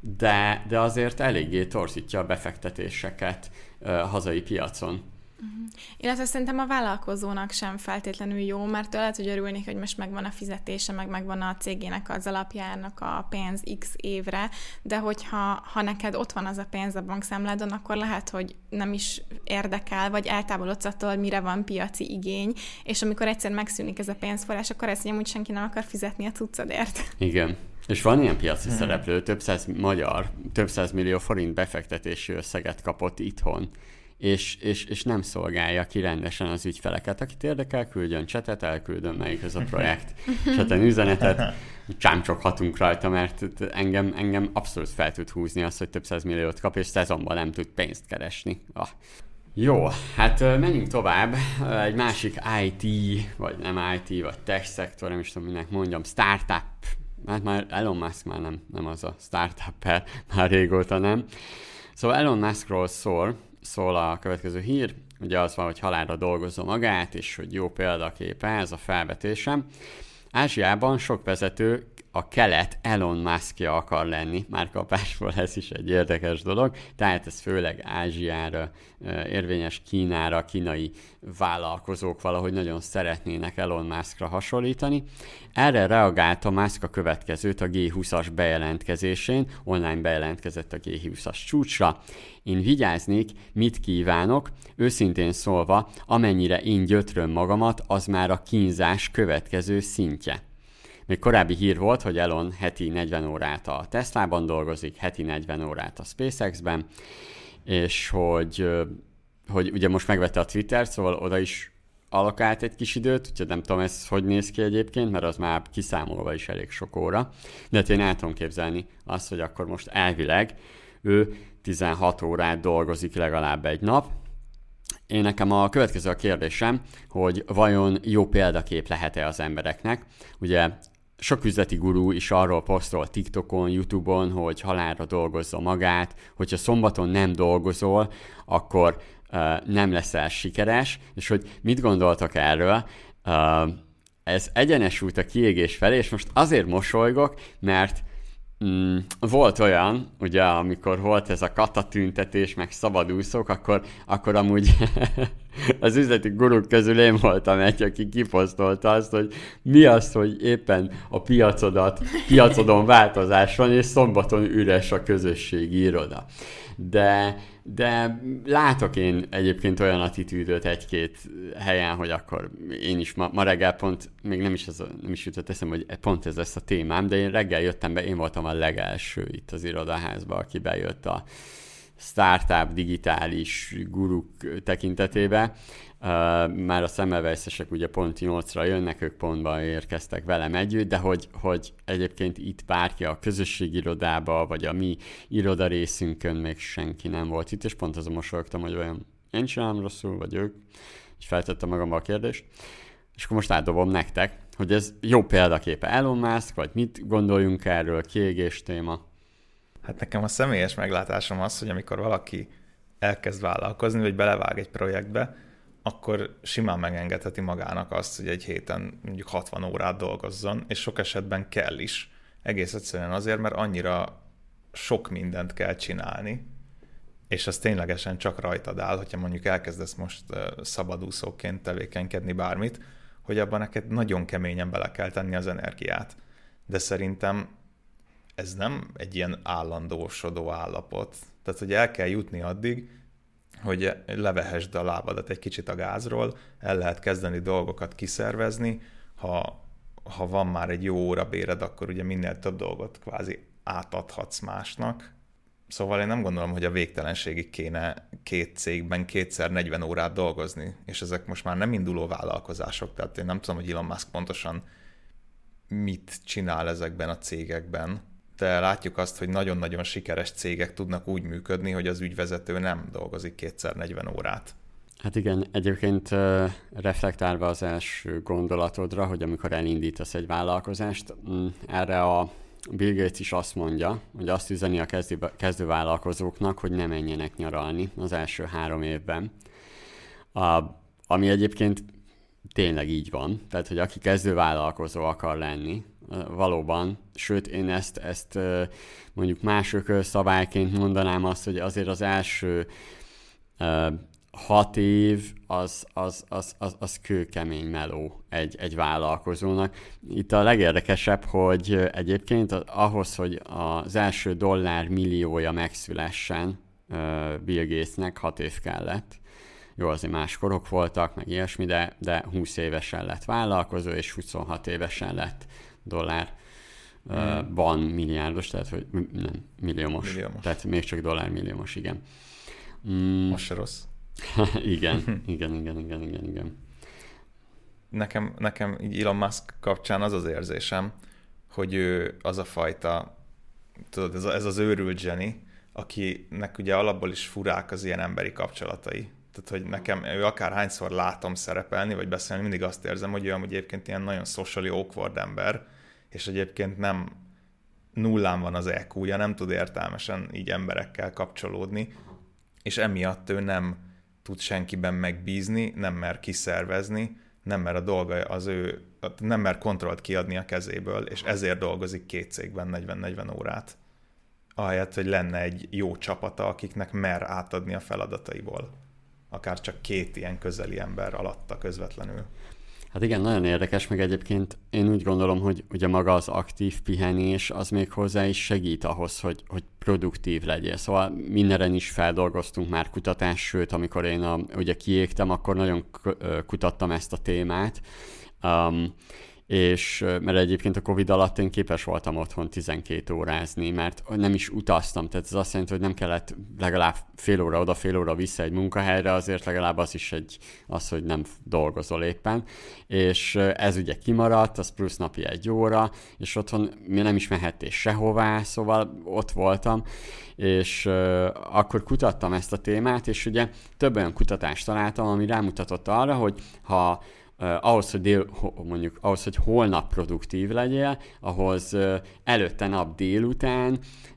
de, de azért eléggé torzítja a befektetéseket a hazai piacon. Uh-huh. Illetve szerintem a vállalkozónak sem feltétlenül jó, mert lehet, hogy örülnék, hogy most megvan a fizetése, meg megvan a cégének az alapjának a pénz x évre, de hogyha ha neked ott van az a pénz a bankszámládon, akkor lehet, hogy nem is érdekel, vagy eltávolodsz attól, hogy mire van piaci igény, és amikor egyszer megszűnik ez a pénzforrás, akkor ezt hogy senki nem akar fizetni a cuccadért. Igen. És van ilyen piaci hmm. szereplő, több száz magyar, több száz millió forint befektetési összeget kapott itthon, és, és, és nem szolgálja ki rendesen az ügyfeleket. Akit érdekel, küldjön csetet, elküldöm melyik ez a projekt. Cseten üzenetet, csámcsoghatunk rajta, mert engem, engem abszolút fel tud húzni azt, hogy több száz milliót kap, és szezonban nem tud pénzt keresni. Ah. Jó, hát menjünk tovább. Egy másik IT, vagy nem IT, vagy tech szektor, nem is tudom, minek mondjam, startup hát már Elon Musk már nem, nem az a startup már régóta nem. Szóval Elon Muskról szól, szól a következő hír, ugye az van, hogy halálra dolgozza magát, és hogy jó példaképe ez a felvetésem. Ázsiában sok vezető a kelet Elon Muskja akar lenni, már kapásból ez is egy érdekes dolog, tehát ez főleg Ázsiára érvényes Kínára, kínai vállalkozók valahogy nagyon szeretnének Elon Muskra hasonlítani. Erre reagálta Musk a következőt a G20-as bejelentkezésén, online bejelentkezett a G20-as csúcsra. Én vigyáznék, mit kívánok, őszintén szólva, amennyire én gyötröm magamat, az már a kínzás következő szintje. Még korábbi hír volt, hogy Elon heti 40 órát a Teslában dolgozik, heti 40 órát a SpaceX-ben, és hogy, hogy ugye most megvette a Twitter, szóval oda is alokált egy kis időt, úgyhogy nem tudom ez hogy néz ki egyébként, mert az már kiszámolva is elég sok óra. De hát én el tudom képzelni azt, hogy akkor most elvileg ő 16 órát dolgozik legalább egy nap. Én nekem a következő a kérdésem, hogy vajon jó példakép lehet-e az embereknek. Ugye sok üzleti gurú is arról posztol TikTokon, YouTube-on, hogy halálra dolgozza magát, hogyha szombaton nem dolgozol, akkor uh, nem leszel sikeres, és hogy mit gondoltak erről, uh, ez egyenes út a kiégés felé, és most azért mosolygok, mert Mm, volt olyan, ugye, amikor volt ez a katatüntetés, meg szabadúszók, akkor, akkor amúgy az üzleti guruk közül én voltam egy, aki kiposztolta azt, hogy mi az, hogy éppen a piacodat, piacodon változás van, és szombaton üres a közösségi iroda. De de látok én egyébként olyan attitűdöt egy-két helyen, hogy akkor én is ma, ma reggel pont, még nem is, az, nem is jutott eszem, hogy pont ez lesz a témám, de én reggel jöttem be, én voltam a legelső itt az irodaházba, aki bejött a startup digitális guruk tekintetébe, már a szemmelvejszesek ugye pont 8-ra jönnek, ők pontban érkeztek velem együtt, de hogy, hogy egyébként itt bárki a közösségi irodába, vagy a mi iroda részünkön még senki nem volt itt, és pont azon mosolyogtam, hogy olyan én csinálom rosszul, vagy ők, és feltettem magammal a kérdést. És akkor most átdobom nektek, hogy ez jó példaképe Elon Musk, vagy mit gondoljunk erről, kiégés téma. Hát nekem a személyes meglátásom az, hogy amikor valaki elkezd vállalkozni, vagy belevág egy projektbe, akkor simán megengedheti magának azt, hogy egy héten mondjuk 60 órát dolgozzon, és sok esetben kell is. Egész egyszerűen azért, mert annyira sok mindent kell csinálni, és az ténylegesen csak rajtad áll, hogyha mondjuk elkezdesz most szabadúszóként tevékenykedni bármit, hogy abban neked nagyon keményen bele kell tenni az energiát. De szerintem ez nem egy ilyen állandósodó állapot. Tehát, hogy el kell jutni addig, hogy levehesd a lábadat egy kicsit a gázról, el lehet kezdeni dolgokat kiszervezni, ha, ha van már egy jó óra béred, akkor ugye minél több dolgot kvázi átadhatsz másnak. Szóval én nem gondolom, hogy a végtelenségig kéne két cégben kétszer 40 órát dolgozni, és ezek most már nem induló vállalkozások, tehát én nem tudom, hogy Elon Musk pontosan mit csinál ezekben a cégekben, látjuk azt, hogy nagyon-nagyon sikeres cégek tudnak úgy működni, hogy az ügyvezető nem dolgozik kétszer 40 órát. Hát igen, egyébként reflektálva az első gondolatodra, hogy amikor elindítasz egy vállalkozást, mm, erre a Bill Gates is azt mondja, hogy azt üzeni a kezdő, kezdő vállalkozóknak, hogy ne menjenek nyaralni az első három évben. A, ami egyébként tényleg így van. Tehát, hogy aki kezdő vállalkozó akar lenni, valóban, sőt én ezt, ezt mondjuk mások szabályként mondanám azt, hogy azért az első hat év az, az, az, az, az kőkemény meló egy, egy vállalkozónak. Itt a legérdekesebb, hogy egyébként ahhoz, hogy az első dollár milliója megszülessen Bill Gatesnek hat év kellett. Jó, azért más korok voltak, meg ilyesmi, de, de 20 évesen lett vállalkozó, és 26 évesen lett dollár mm. van milliárdos, tehát hogy nem, milliómos. milliómos. Tehát még csak dollár milliómos, igen. Mm. Most se rossz. igen, igen, igen, igen, igen, igen. Nekem, nekem így Elon Musk kapcsán az az érzésem, hogy ő az a fajta, tudod, ez, a, ez az őrült zseni, akinek ugye alapból is furák az ilyen emberi kapcsolatai. Tehát, hogy nekem ő akár hányszor látom szerepelni, vagy beszélni, mindig azt érzem, hogy ő amúgy egyébként ilyen nagyon socially awkward ember, és egyébként nem, nullán van az EQ-ja, nem tud értelmesen így emberekkel kapcsolódni, és emiatt ő nem tud senkiben megbízni, nem mer kiszervezni, nem mer a dolga az ő, nem mer kontrollt kiadni a kezéből, és ezért dolgozik két cégben 40-40 órát. Ahelyett, hogy lenne egy jó csapata, akiknek mer átadni a feladataiból. Akár csak két ilyen közeli ember alatta közvetlenül. Hát igen, nagyon érdekes, meg egyébként én úgy gondolom, hogy ugye maga az aktív pihenés az még hozzá is segít ahhoz, hogy, hogy produktív legyél. Szóval mindenen is feldolgoztunk már kutatást, sőt, amikor én a, ugye kiégtem, akkor nagyon kutattam ezt a témát. Um, és mert egyébként a Covid alatt én képes voltam otthon 12 órázni, mert nem is utaztam, tehát ez azt jelenti, hogy nem kellett legalább fél óra oda, fél óra vissza egy munkahelyre, azért legalább az is egy, az, hogy nem dolgozol éppen, és ez ugye kimaradt, az plusz napi egy óra, és otthon mi nem is mehettél sehová, szóval ott voltam, és akkor kutattam ezt a témát, és ugye több olyan kutatást találtam, ami rámutatott arra, hogy ha Uh, ahhoz, hogy dél, mondjuk ahhoz, hogy holnap produktív legyél, ahhoz uh, előtte nap délután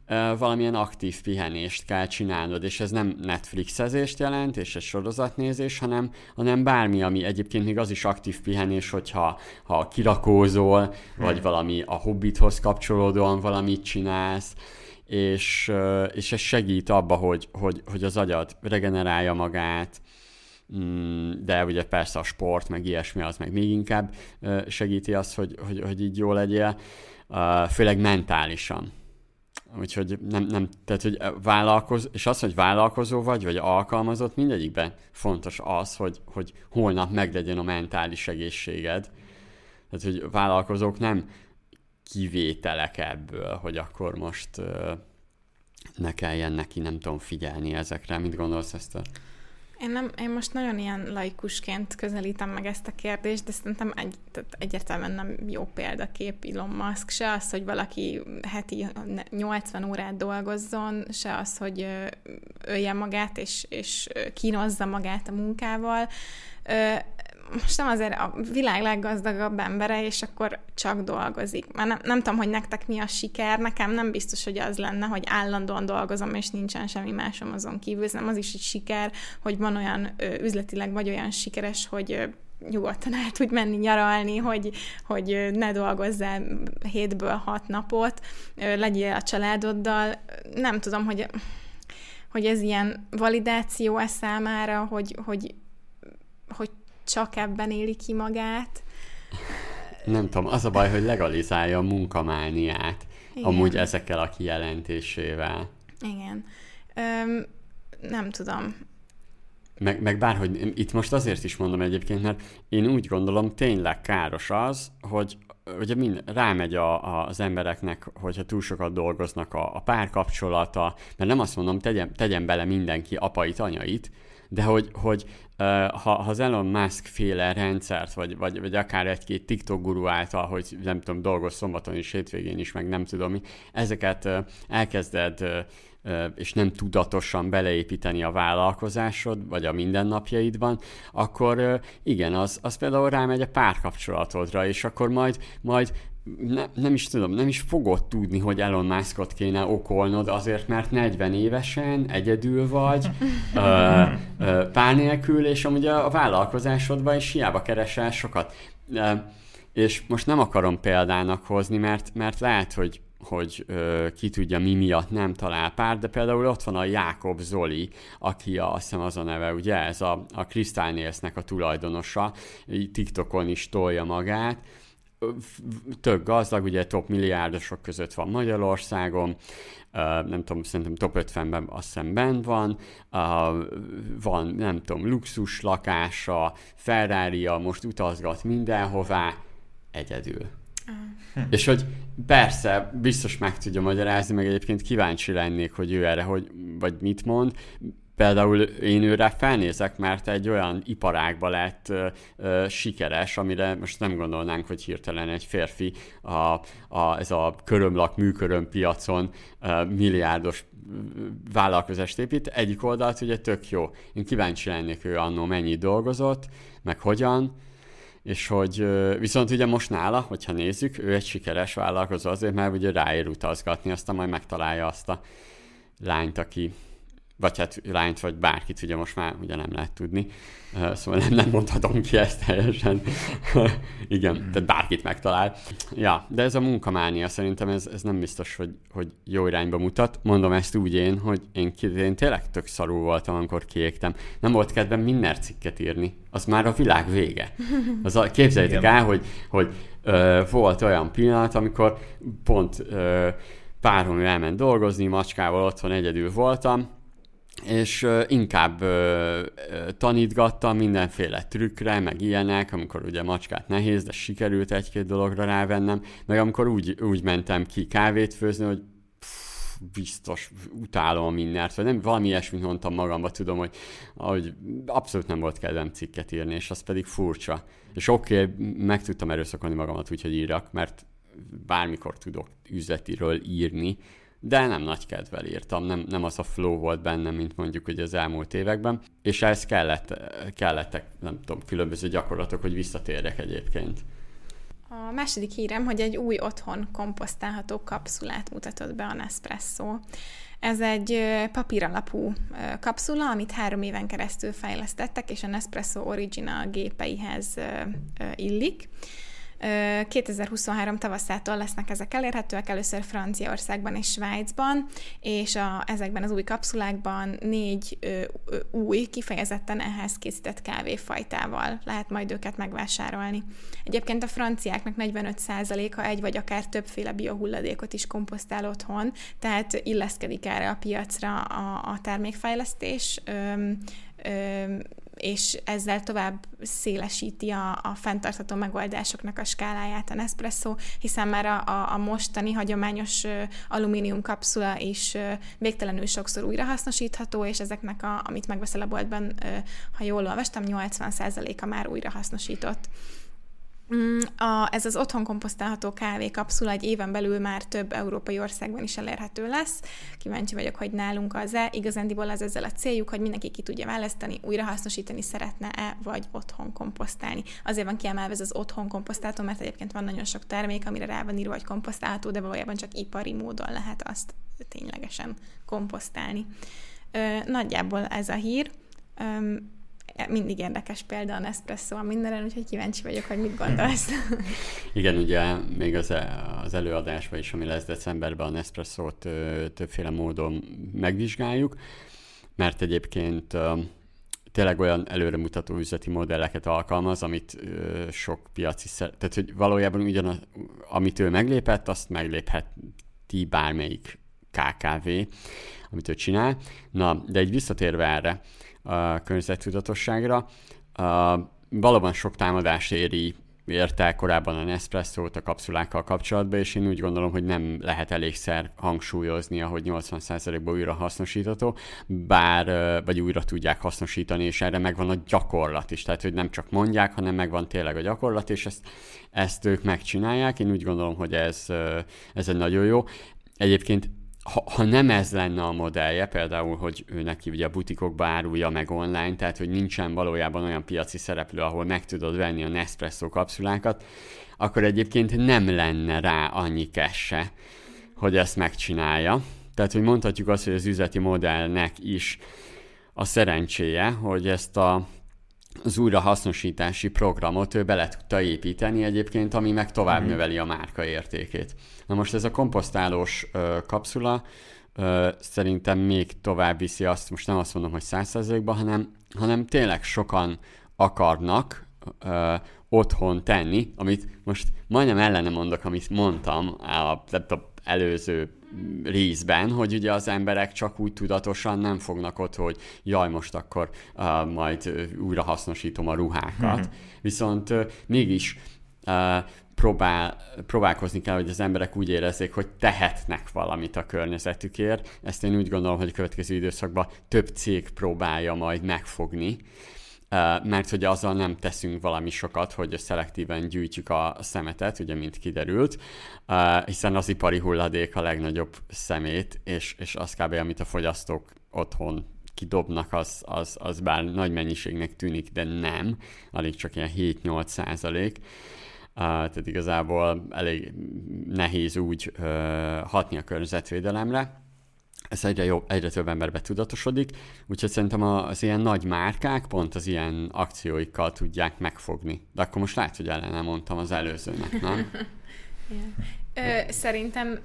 uh, valamilyen aktív pihenést kell csinálnod, és ez nem Netflixezést jelent, és egy sorozatnézés, hanem, hanem bármi, ami egyébként még az is aktív pihenés, hogyha ha kirakózol, hmm. vagy valami a hobbithoz kapcsolódóan valamit csinálsz, és, és ez segít abba, hogy, hogy, hogy az agyad regenerálja magát, de ugye persze a sport, meg ilyesmi, az meg még inkább segíti azt, hogy, hogy, hogy így jó legyél, főleg mentálisan. Úgyhogy nem, nem, tehát, hogy vállalkozó, és az, hogy vállalkozó vagy, vagy alkalmazott, mindegyikben fontos az, hogy, hogy holnap meglegyen a mentális egészséged. Tehát, hogy vállalkozók nem kivételek ebből, hogy akkor most ne kelljen neki, nem tudom, figyelni ezekre. Mit gondolsz ezt a... Én, nem, én most nagyon ilyen laikusként közelítem meg ezt a kérdést, de szerintem egy, tehát egyértelműen nem jó példakép Elon Musk, se az, hogy valaki heti 80 órát dolgozzon, se az, hogy ölje magát és, és kínozza magát a munkával most nem azért a világ leggazdagabb embere, és akkor csak dolgozik. Mert nem, nem tudom, hogy nektek mi a siker, nekem nem biztos, hogy az lenne, hogy állandóan dolgozom, és nincsen semmi másom azon kívül. Ez nem az is egy siker, hogy van olyan ö, üzletileg vagy olyan sikeres, hogy ö, nyugodtan el tudj menni nyaralni, hogy, hogy ne dolgozzál hétből hat napot, legyél a családoddal. Nem tudom, hogy, hogy ez ilyen validáció-e számára, hogy, hogy, hogy csak ebben éli ki magát. Nem tudom, az a baj, hogy legalizálja a munkamániát, Igen. amúgy ezekkel a kijelentésével. Igen. Öm, nem tudom. Meg, meg bárhogy, itt most azért is mondom egyébként, mert én úgy gondolom tényleg káros az, hogy ugye mind, rámegy a, a, az embereknek, hogyha túl sokat dolgoznak a, a párkapcsolata, mert nem azt mondom, tegyen, tegyen bele mindenki apait, anyait, de hogy, hogy ha, ha az Elon Musk féle rendszert, vagy, vagy, vagy akár egy-két TikTok guru által, hogy nem tudom, dolgoz szombaton is, hétvégén is, meg nem tudom mi, ezeket elkezded és nem tudatosan beleépíteni a vállalkozásod, vagy a mindennapjaidban, akkor igen, az, az például rámegy a párkapcsolatodra, és akkor majd, majd ne, nem is tudom, nem is fogod tudni, hogy Elon Muskot kéne okolnod azért, mert 40 évesen egyedül vagy, ö, ö, pár nélkül, és amúgy a, a vállalkozásodban is hiába keresel sokat. Ö, és most nem akarom példának hozni, mert, mert lehet, hogy hogy ö, ki tudja mi miatt nem talál pár, de például ott van a Jákob Zoli, aki a, azt hiszem az a neve, ugye ez a, a Crystal Nails-nek a tulajdonosa, TikTokon is tolja magát, tök gazdag, ugye top milliárdosok között van Magyarországon, nem tudom, szerintem top 50-ben azt hiszem bent van, van, nem tudom, luxus lakása, ferrari most utazgat mindenhová, egyedül. Hm. És hogy persze, biztos meg tudja magyarázni, meg egyébként kíváncsi lennék, hogy ő erre, hogy, vagy mit mond, például én őre felnézek, mert egy olyan iparágba lett ö, ö, sikeres, amire most nem gondolnánk, hogy hirtelen egy férfi a, a, ez a körömlak műköröm piacon ö, milliárdos vállalkozást épít. Egyik oldalt ugye tök jó. Én kíváncsi lennék, ő annó mennyit dolgozott, meg hogyan, és hogy viszont ugye most nála, hogyha nézzük, ő egy sikeres vállalkozó azért, mert ugye ráér utazgatni, aztán majd megtalálja azt a lányt, aki vagy hát lányt, vagy bárkit, ugye most már ugye nem lehet tudni, szóval nem, nem mondhatom ki ezt teljesen. Igen, tehát bárkit megtalál. Ja, de ez a munkamánia szerintem ez, ez nem biztos, hogy, hogy jó irányba mutat. Mondom ezt úgy én, hogy én, én tényleg tök szarú voltam, amikor kiégtem. Nem volt kedvem minden cikket írni. Az már a világ vége. Az a, képzeljétek Igen. el, hogy, hogy ö, volt olyan pillanat, amikor pont ö, párom elment dolgozni, macskával otthon egyedül voltam, és inkább tanítgattam mindenféle trükkre, meg ilyenek, amikor ugye macskát nehéz, de sikerült egy-két dologra rávennem, meg amikor úgy, úgy mentem ki kávét főzni, hogy biztos utálom mindent, vagy nem, valami ilyesmit mondtam magamba, tudom, hogy, hogy abszolút nem volt kedvem cikket írni, és az pedig furcsa. És oké, okay, meg tudtam erőszakolni magamat úgy, hogy írjak, mert bármikor tudok üzletiről írni, de nem nagy kedvel írtam, nem, nem az a flow volt bennem, mint mondjuk hogy az elmúlt években, és ehhez kellett, kellettek, nem tudom, különböző gyakorlatok, hogy visszatérjek egyébként. A második hírem, hogy egy új otthon komposztálható kapszulát mutatott be a Nespresso. Ez egy papíralapú kapszula, amit három éven keresztül fejlesztettek, és a Nespresso Original gépeihez illik. 2023 tavaszától lesznek ezek elérhetőek, először Franciaországban és Svájcban, és a, ezekben az új kapszulákban négy ö, ö, új, kifejezetten ehhez készített kávéfajtával lehet majd őket megvásárolni. Egyébként a franciáknak 45%-a egy vagy akár többféle biohulladékot is komposztál otthon, tehát illeszkedik erre a piacra a, a termékfejlesztés. Ö, és ezzel tovább szélesíti a, a fenntartható megoldásoknak a skáláját a Nespresso, hiszen már a, a, a mostani hagyományos alumínium kapszula is végtelenül sokszor újrahasznosítható, és ezeknek, a, amit megveszel a boltban, ha jól olvastam, 80%-a már újrahasznosított. Mm, a, ez az otthon komposztálható kávé kapszula egy éven belül már több európai országban is elérhető lesz. Kíváncsi vagyok, hogy nálunk az-e. Igazándiból az ezzel a céljuk, hogy mindenki ki tudja választani, újrahasznosítani szeretne-e, vagy otthon komposztálni. Azért van kiemelve ez az otthon komposztálható, mert egyébként van nagyon sok termék, amire rá van írva, hogy komposztálható, de valójában csak ipari módon lehet azt ténylegesen komposztálni. Ö, nagyjából ez a hír. Ö, mindig érdekes példa a Nespresso a mindenen, úgyhogy kíváncsi vagyok, hogy mit gondolsz. Igen, ugye még az, az előadásban is, ami lesz decemberben, a Nespresso-t többféle módon megvizsgáljuk, mert egyébként tényleg olyan előremutató üzleti modelleket alkalmaz, amit sok piaci szer... Tehát, hogy valójában ugyan, amit ő meglépett, azt meglépheti bármelyik KKV, amit ő csinál. Na, de egy visszatérve erre, a környezettudatosságra. Valóban sok támadás éri érte korábban a Nespresso-t a kapszulákkal kapcsolatban, és én úgy gondolom, hogy nem lehet elégszer hangsúlyozni, hogy 80%-ban újra hasznosítható, bár, vagy újra tudják hasznosítani, és erre megvan a gyakorlat is, tehát hogy nem csak mondják, hanem megvan tényleg a gyakorlat, és ezt, ezt ők megcsinálják. Én úgy gondolom, hogy ez, ez egy nagyon jó. Egyébként ha, ha nem ez lenne a modellje, például, hogy ő neki ugye a butikokba árulja meg online, tehát hogy nincsen valójában olyan piaci szereplő, ahol meg tudod venni a Nespresso kapszulákat, akkor egyébként nem lenne rá annyi kesse, hogy ezt megcsinálja. Tehát, hogy mondhatjuk azt, hogy az üzleti modellnek is a szerencséje, hogy ezt a az újrahasznosítási programot ő bele tudta építeni egyébként, ami meg tovább mm. növeli a márka értékét. Na most ez a komposztálós ö, kapszula ö, szerintem még tovább viszi azt, most nem azt mondom, hogy százszerzékban, hanem, hanem tényleg sokan akarnak ö, otthon tenni, amit most majdnem ellene mondok, amit mondtam a, a előző részben, hogy ugye az emberek csak úgy tudatosan nem fognak ott, hogy jaj, most akkor uh, majd újra hasznosítom a ruhákat. Mm-hmm. Viszont uh, mégis uh, próbál, próbálkozni kell, hogy az emberek úgy érezzék, hogy tehetnek valamit a környezetükért. Ezt én úgy gondolom, hogy a következő időszakban több cég próbálja majd megfogni, mert hogy azzal nem teszünk valami sokat, hogy szelektíven gyűjtjük a szemetet, ugye, mint kiderült, hiszen az ipari hulladék a legnagyobb szemét, és, és az kb. amit a fogyasztók otthon kidobnak, az, az, az bár nagy mennyiségnek tűnik, de nem, alig csak ilyen 7-8 százalék. Uh, tehát igazából elég nehéz úgy uh, hatni a környezetvédelemre. Ez egyre, jobb, egyre több emberbe tudatosodik, úgyhogy szerintem az ilyen nagy márkák pont az ilyen akcióikkal tudják megfogni. De akkor most lehet, hogy ellene mondtam az előzőnek, nem? Ö, szerintem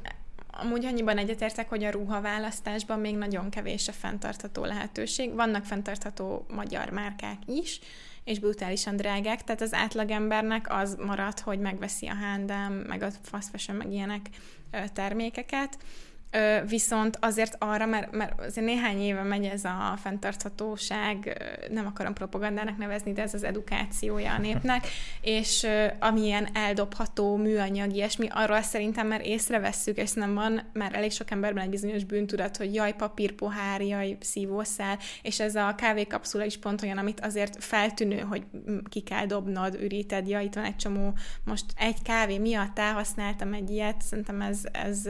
amúgy annyiban egyetértek, hogy a ruhaválasztásban még nagyon kevés a fenntartható lehetőség. Vannak fenntartható magyar márkák is, és brutálisan drágák, tehát az átlagembernek az marad, hogy megveszi a H&M, meg a fast fashion, meg ilyenek termékeket, Ö, viszont azért arra, mert, mert azért néhány éve megy ez a fenntarthatóság, nem akarom propagandának nevezni, de ez az edukációja a népnek, és ö, amilyen eldobható műanyag, ilyesmi, arról szerintem már észrevesszük, és nem van már elég sok emberben egy bizonyos bűntudat, hogy jaj, papírpohár, jaj, szívószál, és ez a kávékapszula is pont olyan, amit azért feltűnő, hogy ki kell dobnod, üríted, ja, itt van egy csomó, most egy kávé miatt elhasználtam egy ilyet, szerintem ez, ez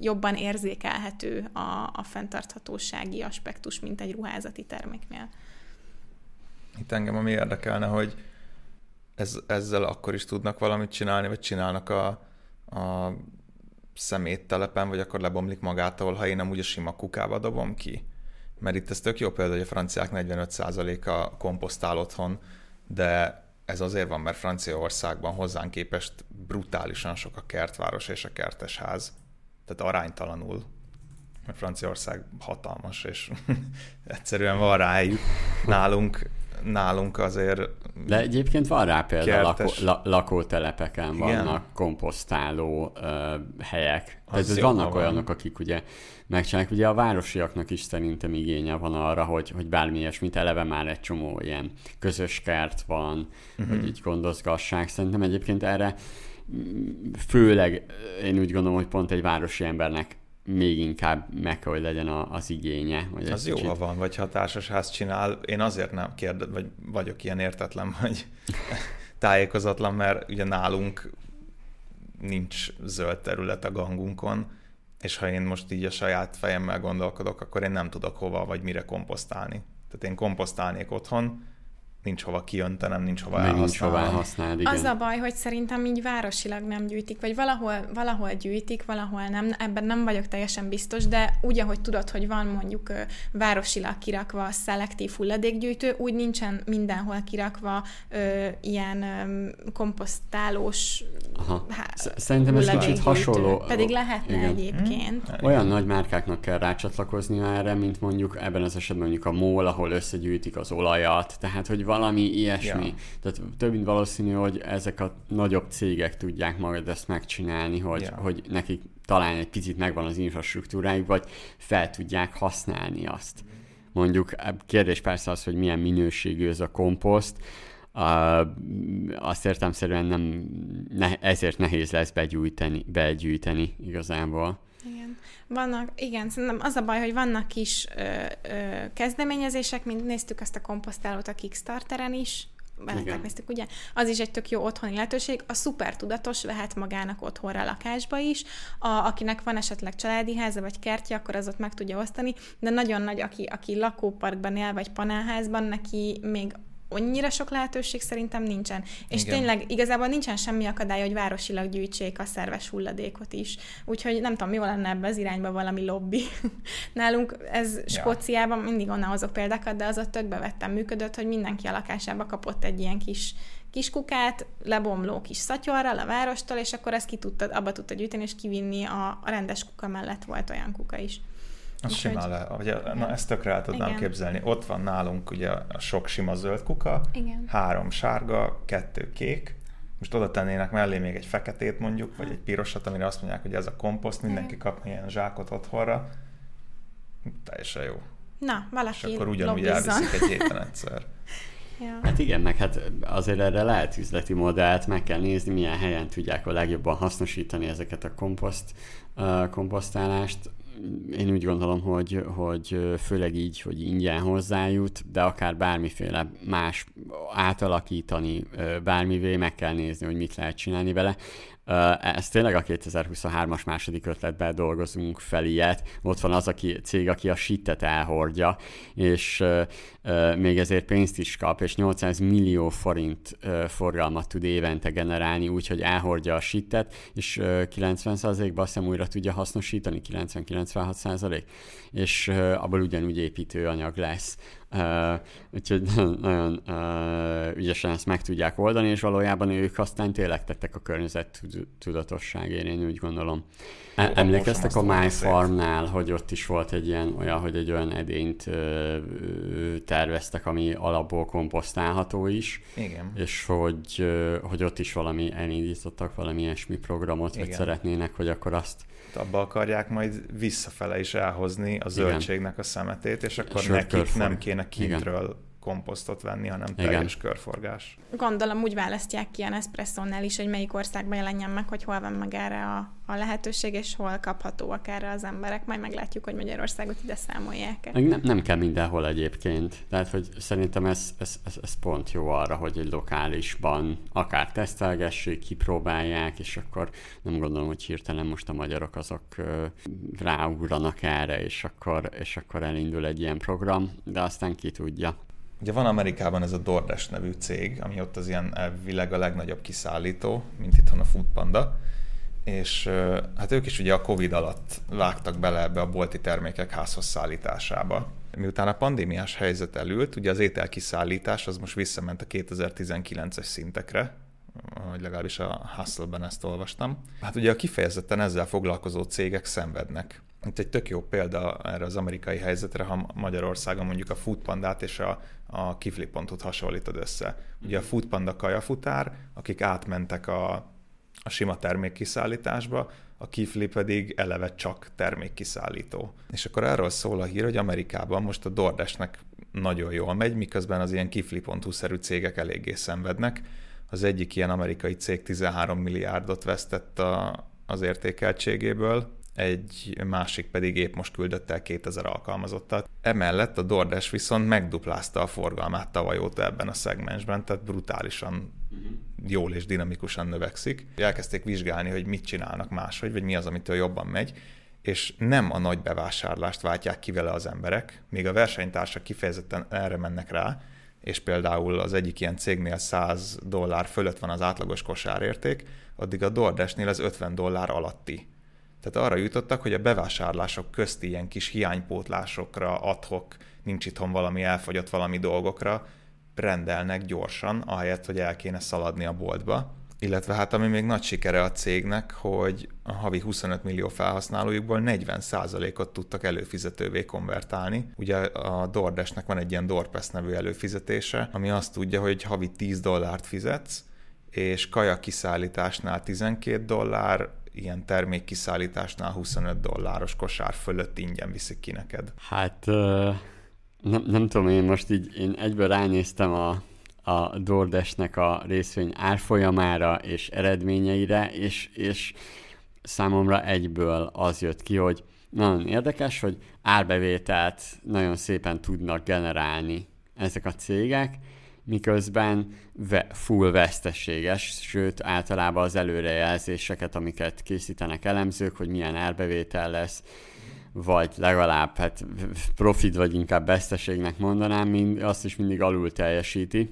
jobban ér érzékelhető a, a fenntarthatósági aspektus, mint egy ruházati terméknél. Itt engem ami érdekelne, hogy ez, ezzel akkor is tudnak valamit csinálni, vagy csinálnak a, a szeméttelepen, vagy akkor lebomlik magától, ha én amúgy a sima kukába dobom ki. Mert itt ez tök jó példa, hogy a franciák 45%-a komposztál otthon, de ez azért van, mert Franciaországban hozzánk képest brutálisan sok a kertváros és a kertesház tehát aránytalanul, mert Franciaország hatalmas, és egyszerűen van rá helyük. Nálunk, nálunk azért De egyébként van rá például lakó, la, lakótelepeken Igen. vannak komposztáló uh, helyek. Tehát vannak van. olyanok, akik ugye megcsinálják. Ugye a városiaknak is szerintem igénye van arra, hogy, hogy bármi ilyesmit eleve már egy csomó ilyen közös kert van, uh-huh. hogy így gondozgassák. Szerintem egyébként erre főleg én úgy gondolom, hogy pont egy városi embernek még inkább meg kell, hogy legyen a, az igénye. Vagy az jó, kicsit... ha van, vagy ha társasház csinál. Én azért nem kérdez, vagy vagyok ilyen értetlen, vagy tájékozatlan, mert ugye nálunk nincs zöld terület a gangunkon, és ha én most így a saját fejemmel gondolkodok, akkor én nem tudok hova vagy mire komposztálni. Tehát én komposztálnék otthon, nincs hova kijöntenem, nincs hova elhasználni. Nincs hova elhasználni, igen. Az a baj, hogy szerintem így városilag nem gyűjtik, vagy valahol, valahol gyűjtik, valahol nem, ebben nem vagyok teljesen biztos, de úgy, ahogy tudod, hogy van mondjuk városilag kirakva a szelektív hulladékgyűjtő, úgy nincsen mindenhol kirakva ö, ilyen ö, komposztálós Aha. Há- Szerintem ez kicsit hasonló. Pedig lehetne igen. egyébként. Hmm. Olyan nagy márkáknak kell rácsatlakozni erre, mint mondjuk ebben az esetben mondjuk a MOL, ahol összegyűjtik az olajat, tehát hogy valami ilyesmi. Ja. Tehát több mint valószínű, hogy ezek a nagyobb cégek tudják majd ezt megcsinálni, hogy, ja. hogy nekik talán egy picit megvan az infrastruktúrájuk, vagy fel tudják használni azt. Mondjuk kérdés persze az, hogy milyen minőségű ez a komposzt, Uh, azt értemszerűen nem, ne, ezért nehéz lesz begyűjteni, begyűjteni igazából. Vannak, igen, szerintem az a baj, hogy vannak kis ö, ö, kezdeményezések, mint néztük azt a komposztálót a Kickstarteren is, megnéztük, ugye? Az is egy tök jó otthoni lehetőség. A szuper tudatos vehet magának otthonra lakásba is. A, akinek van esetleg családi háza vagy kertje, akkor az ott meg tudja osztani, de nagyon nagy, aki, aki lakóparkban él, vagy panelházban, neki még annyira sok lehetőség szerintem nincsen. És Igen. tényleg igazából nincsen semmi akadály, hogy városilag gyűjtsék a szerves hulladékot is. Úgyhogy nem tudom, jó lenne ebbe az irányba valami lobby. Nálunk ez Skóciában, mindig onnan hozok példákat, de az ott tökbe vettem működött, hogy mindenki a lakásába kapott egy ilyen kis kis kukát, lebomló kis szatyorral a várostól, és akkor ezt ki tudtad, abba tudta gyűjteni, és kivinni a, a rendes kuka mellett volt olyan kuka is. Az Úgy, simán le, ugye, na ezt tökre el tudnám igen. képzelni. Ott van nálunk ugye a sok sima zöld kuka, igen. három sárga, kettő kék, most oda tennének mellé még egy feketét mondjuk, vagy egy pirosat, amire azt mondják, hogy ez a komposzt, mindenki kap ilyen zsákot otthonra. Teljesen jó. Na, valaki És akkor ugyanúgy elviszik egy héten egyszer. Ja. Hát igen, meg hát azért erre lehet üzleti modellt, meg kell nézni, milyen helyen tudják a legjobban hasznosítani ezeket a komposzt, uh, komposztálást én úgy gondolom, hogy, hogy főleg így, hogy ingyen hozzájut, de akár bármiféle más átalakítani bármivé, meg kell nézni, hogy mit lehet csinálni vele. Ez tényleg a 2023-as második ötletben dolgozunk fel ilyet. Ott van az a cég, aki a shitet elhordja, és még ezért pénzt is kap, és 800 millió forint forgalmat tud évente generálni, úgyhogy elhordja a shitet, és 90%-ban azt újra tudja hasznosítani, 90-96%, és abból ugyanúgy építőanyag lesz. Úgyhogy nagyon ügyesen ezt meg tudják oldani, és valójában ők aztán tényleg tettek a környezet tudatosságért, én úgy gondolom. E- emlékeztek a My Farmnál, hogy ott is volt egy ilyen olyan, hogy egy olyan edényt terveztek, ami alapból komposztálható is. Igen. És hogy, hogy ott is valami elindítottak valami ilyesmi programot, Igen. vagy szeretnének, hogy akkor azt abba akarják majd visszafele is elhozni a zöldségnek a szemetét, és akkor Sőt, nekik nem kéne kintről Igen komposztot venni, hanem teljes Igen. körforgás. Gondolom úgy választják ki a Nespresso-nál is, hogy melyik országban jelenjen meg, hogy hol van meg erre a, a lehetőség, és hol kaphatóak erre az emberek. Majd meglátjuk, hogy Magyarországot ide számolják -e. Nem, nem kell mindenhol egyébként. Tehát, hogy szerintem ez, ez, ez, ez pont jó arra, hogy egy lokálisban akár tesztelgessék, kipróbálják, és akkor nem gondolom, hogy hirtelen most a magyarok azok ráugranak erre, és akkor, és akkor elindul egy ilyen program, de aztán ki tudja. Ugye van Amerikában ez a DoorDash nevű cég, ami ott az ilyen elvileg a legnagyobb kiszállító, mint itthon a Foodpanda, és hát ők is ugye a Covid alatt vágtak bele ebbe a bolti termékek házhoz szállításába. Miután a pandémiás helyzet elült, ugye az ételkiszállítás az most visszament a 2019-es szintekre, vagy legalábbis a Hustle-ben ezt olvastam. Hát ugye a kifejezetten ezzel foglalkozó cégek szenvednek. Itt egy tök jó példa erre az amerikai helyzetre, ha Magyarországon mondjuk a Foodpandát és a, a kifli.hu-t hasonlítod össze. Ugye a Foodpanda kajafutár, akik átmentek a, a sima termékkiszállításba, a Kifli pedig eleve csak termékkiszállító. És akkor erről szól a hír, hogy Amerikában most a DoorDashnek nagyon jól megy, miközben az ilyen kifli.hu-szerű cégek eléggé szenvednek. Az egyik ilyen amerikai cég 13 milliárdot vesztett a, az értékeltségéből, egy másik pedig épp most küldött el 2000 alkalmazottat. Emellett a DoorDash viszont megduplázta a forgalmát tavaly óta ebben a szegmensben, tehát brutálisan jól és dinamikusan növekszik. Elkezdték vizsgálni, hogy mit csinálnak máshogy, vagy mi az, amitől jobban megy, és nem a nagy bevásárlást váltják ki vele az emberek, még a versenytársak kifejezetten erre mennek rá, és például az egyik ilyen cégnél 100 dollár fölött van az átlagos kosárérték, addig a DoorDash-nél ez 50 dollár alatti tehát arra jutottak, hogy a bevásárlások közti ilyen kis hiánypótlásokra, adhok, nincs itthon valami, elfogyott valami dolgokra, rendelnek gyorsan, ahelyett, hogy el kéne szaladni a boltba. Illetve hát ami még nagy sikere a cégnek, hogy a havi 25 millió felhasználójukból 40%-ot tudtak előfizetővé konvertálni. Ugye a DoorDashnek van egy ilyen DoorPass nevű előfizetése, ami azt tudja, hogy havi 10 dollárt fizetsz, és kaja kiszállításnál 12 dollár, ilyen termékkiszállításnál 25 dolláros kosár fölött ingyen viszik ki neked? Hát nem, nem tudom, én most így én egyből ránéztem a, a DoorDash-nek a részvény árfolyamára és eredményeire, és, és számomra egyből az jött ki, hogy nagyon érdekes, hogy árbevételt nagyon szépen tudnak generálni ezek a cégek, miközben full veszteséges, sőt általában az előrejelzéseket, amiket készítenek elemzők, hogy milyen árbevétel lesz, vagy legalább hát profit, vagy inkább veszteségnek mondanám, mind, azt is mindig alul teljesíti.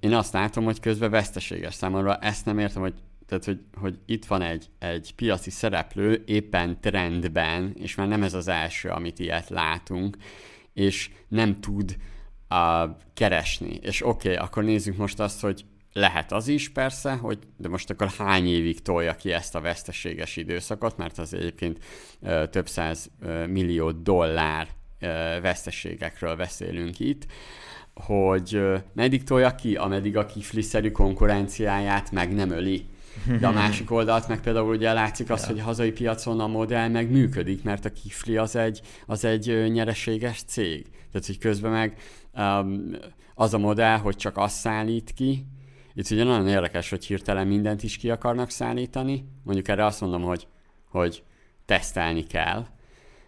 Én azt látom, hogy közben veszteséges számomra, ezt nem értem, hogy tehát, hogy, hogy itt van egy, egy piaci szereplő éppen trendben, és már nem ez az első, amit ilyet látunk, és nem tud a, keresni. És oké, okay, akkor nézzük most azt, hogy lehet az is persze, hogy de most akkor hány évig tolja ki ezt a veszteséges időszakot, mert az egyébként ö, több száz ö, millió dollár ö, veszteségekről beszélünk itt, hogy ö, meddig tolja ki, ameddig a kifliszerű konkurenciáját meg nem öli. De a másik oldalt meg például ugye látszik az, ja. hogy a hazai piacon a modell meg működik, mert a kifli az egy, az egy nyereséges cég. Tehát, hogy közben meg um, az a modell, hogy csak azt szállít ki. Itt ugye nagyon érdekes, hogy hirtelen mindent is ki akarnak szállítani. Mondjuk erre azt mondom, hogy, hogy tesztelni kell,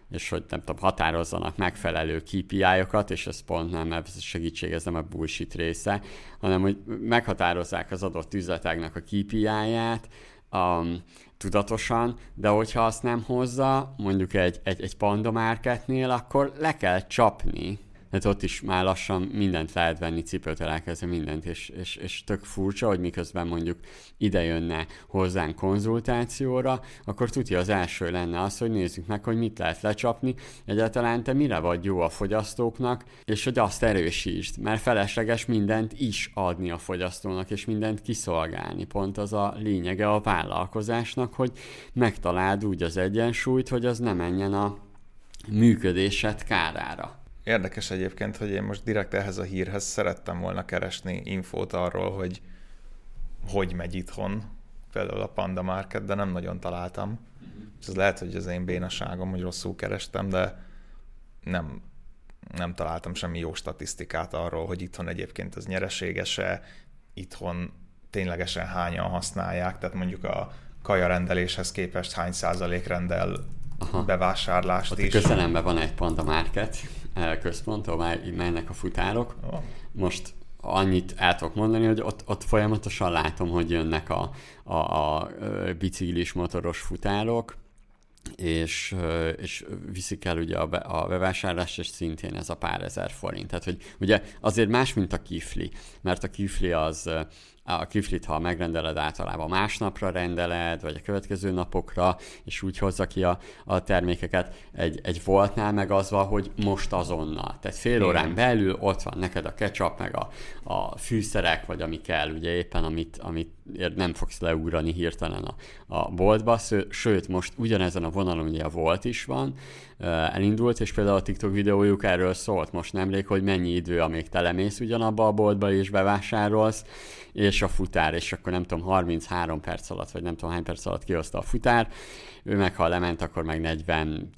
és hogy nem tudom, határozzanak megfelelő KPI-okat, és ez pont nem, ez a segítség, ez nem a bullshit része, hanem hogy meghatározzák az adott üzleteknek a KPI-ját, um, tudatosan, de hogyha azt nem hozza, mondjuk egy, egy, egy panda marketnél, akkor le kell csapni tehát ott is már lassan mindent lehet venni, cipőtől elkezdve mindent, és, és, és tök furcsa, hogy miközben mondjuk ide jönne hozzánk konzultációra, akkor tudja az első lenne az, hogy nézzük meg, hogy mit lehet lecsapni, egyáltalán te mire vagy jó a fogyasztóknak, és hogy azt erősítsd, mert felesleges mindent is adni a fogyasztónak, és mindent kiszolgálni. Pont az a lényege a vállalkozásnak, hogy megtaláld úgy az egyensúlyt, hogy az ne menjen a működésed kárára. Érdekes egyébként, hogy én most direkt ehhez a hírhez szerettem volna keresni infót arról, hogy hogy megy itthon, például a Panda Market, de nem nagyon találtam. Ez lehet, hogy az én bénaságom, hogy rosszul kerestem, de nem, nem találtam semmi jó statisztikát arról, hogy itthon egyébként az nyereségese, itthon ténylegesen hányan használják, tehát mondjuk a kajarendeléshez képest hány százalék rendel Aha. bevásárlást Ott is. közelemben van egy Panda Market, központ, ahol mennek a futárok. Oh. Most annyit el tudok mondani, hogy ott, ott folyamatosan látom, hogy jönnek a, a, a biciklis motoros futárok, és, és viszik el ugye a, be, a bevásárlást, és szintén ez a pár ezer forint. Tehát, hogy ugye azért más, mint a kifli, mert a kifli az a kiflit, ha megrendeled, általában másnapra rendeled, vagy a következő napokra, és úgy hozza ki a, a termékeket. Egy, egy voltnál meg az van, hogy most azonnal. Tehát fél órán belül ott van neked a ketchup, meg a, a fűszerek, vagy ami kell, ugye éppen amit, amit nem fogsz leugrani hirtelen a, a boltba, sőt, most ugyanezen a vonalon ugye a volt is van, elindult, és például a TikTok videójuk erről szólt most nemrég, hogy mennyi idő, amíg telemész ugyanabba a boltba és bevásárolsz, és a futár, és akkor nem tudom, 33 perc alatt, vagy nem tudom hány perc alatt kihozta a futár, ő meg ha lement, akkor meg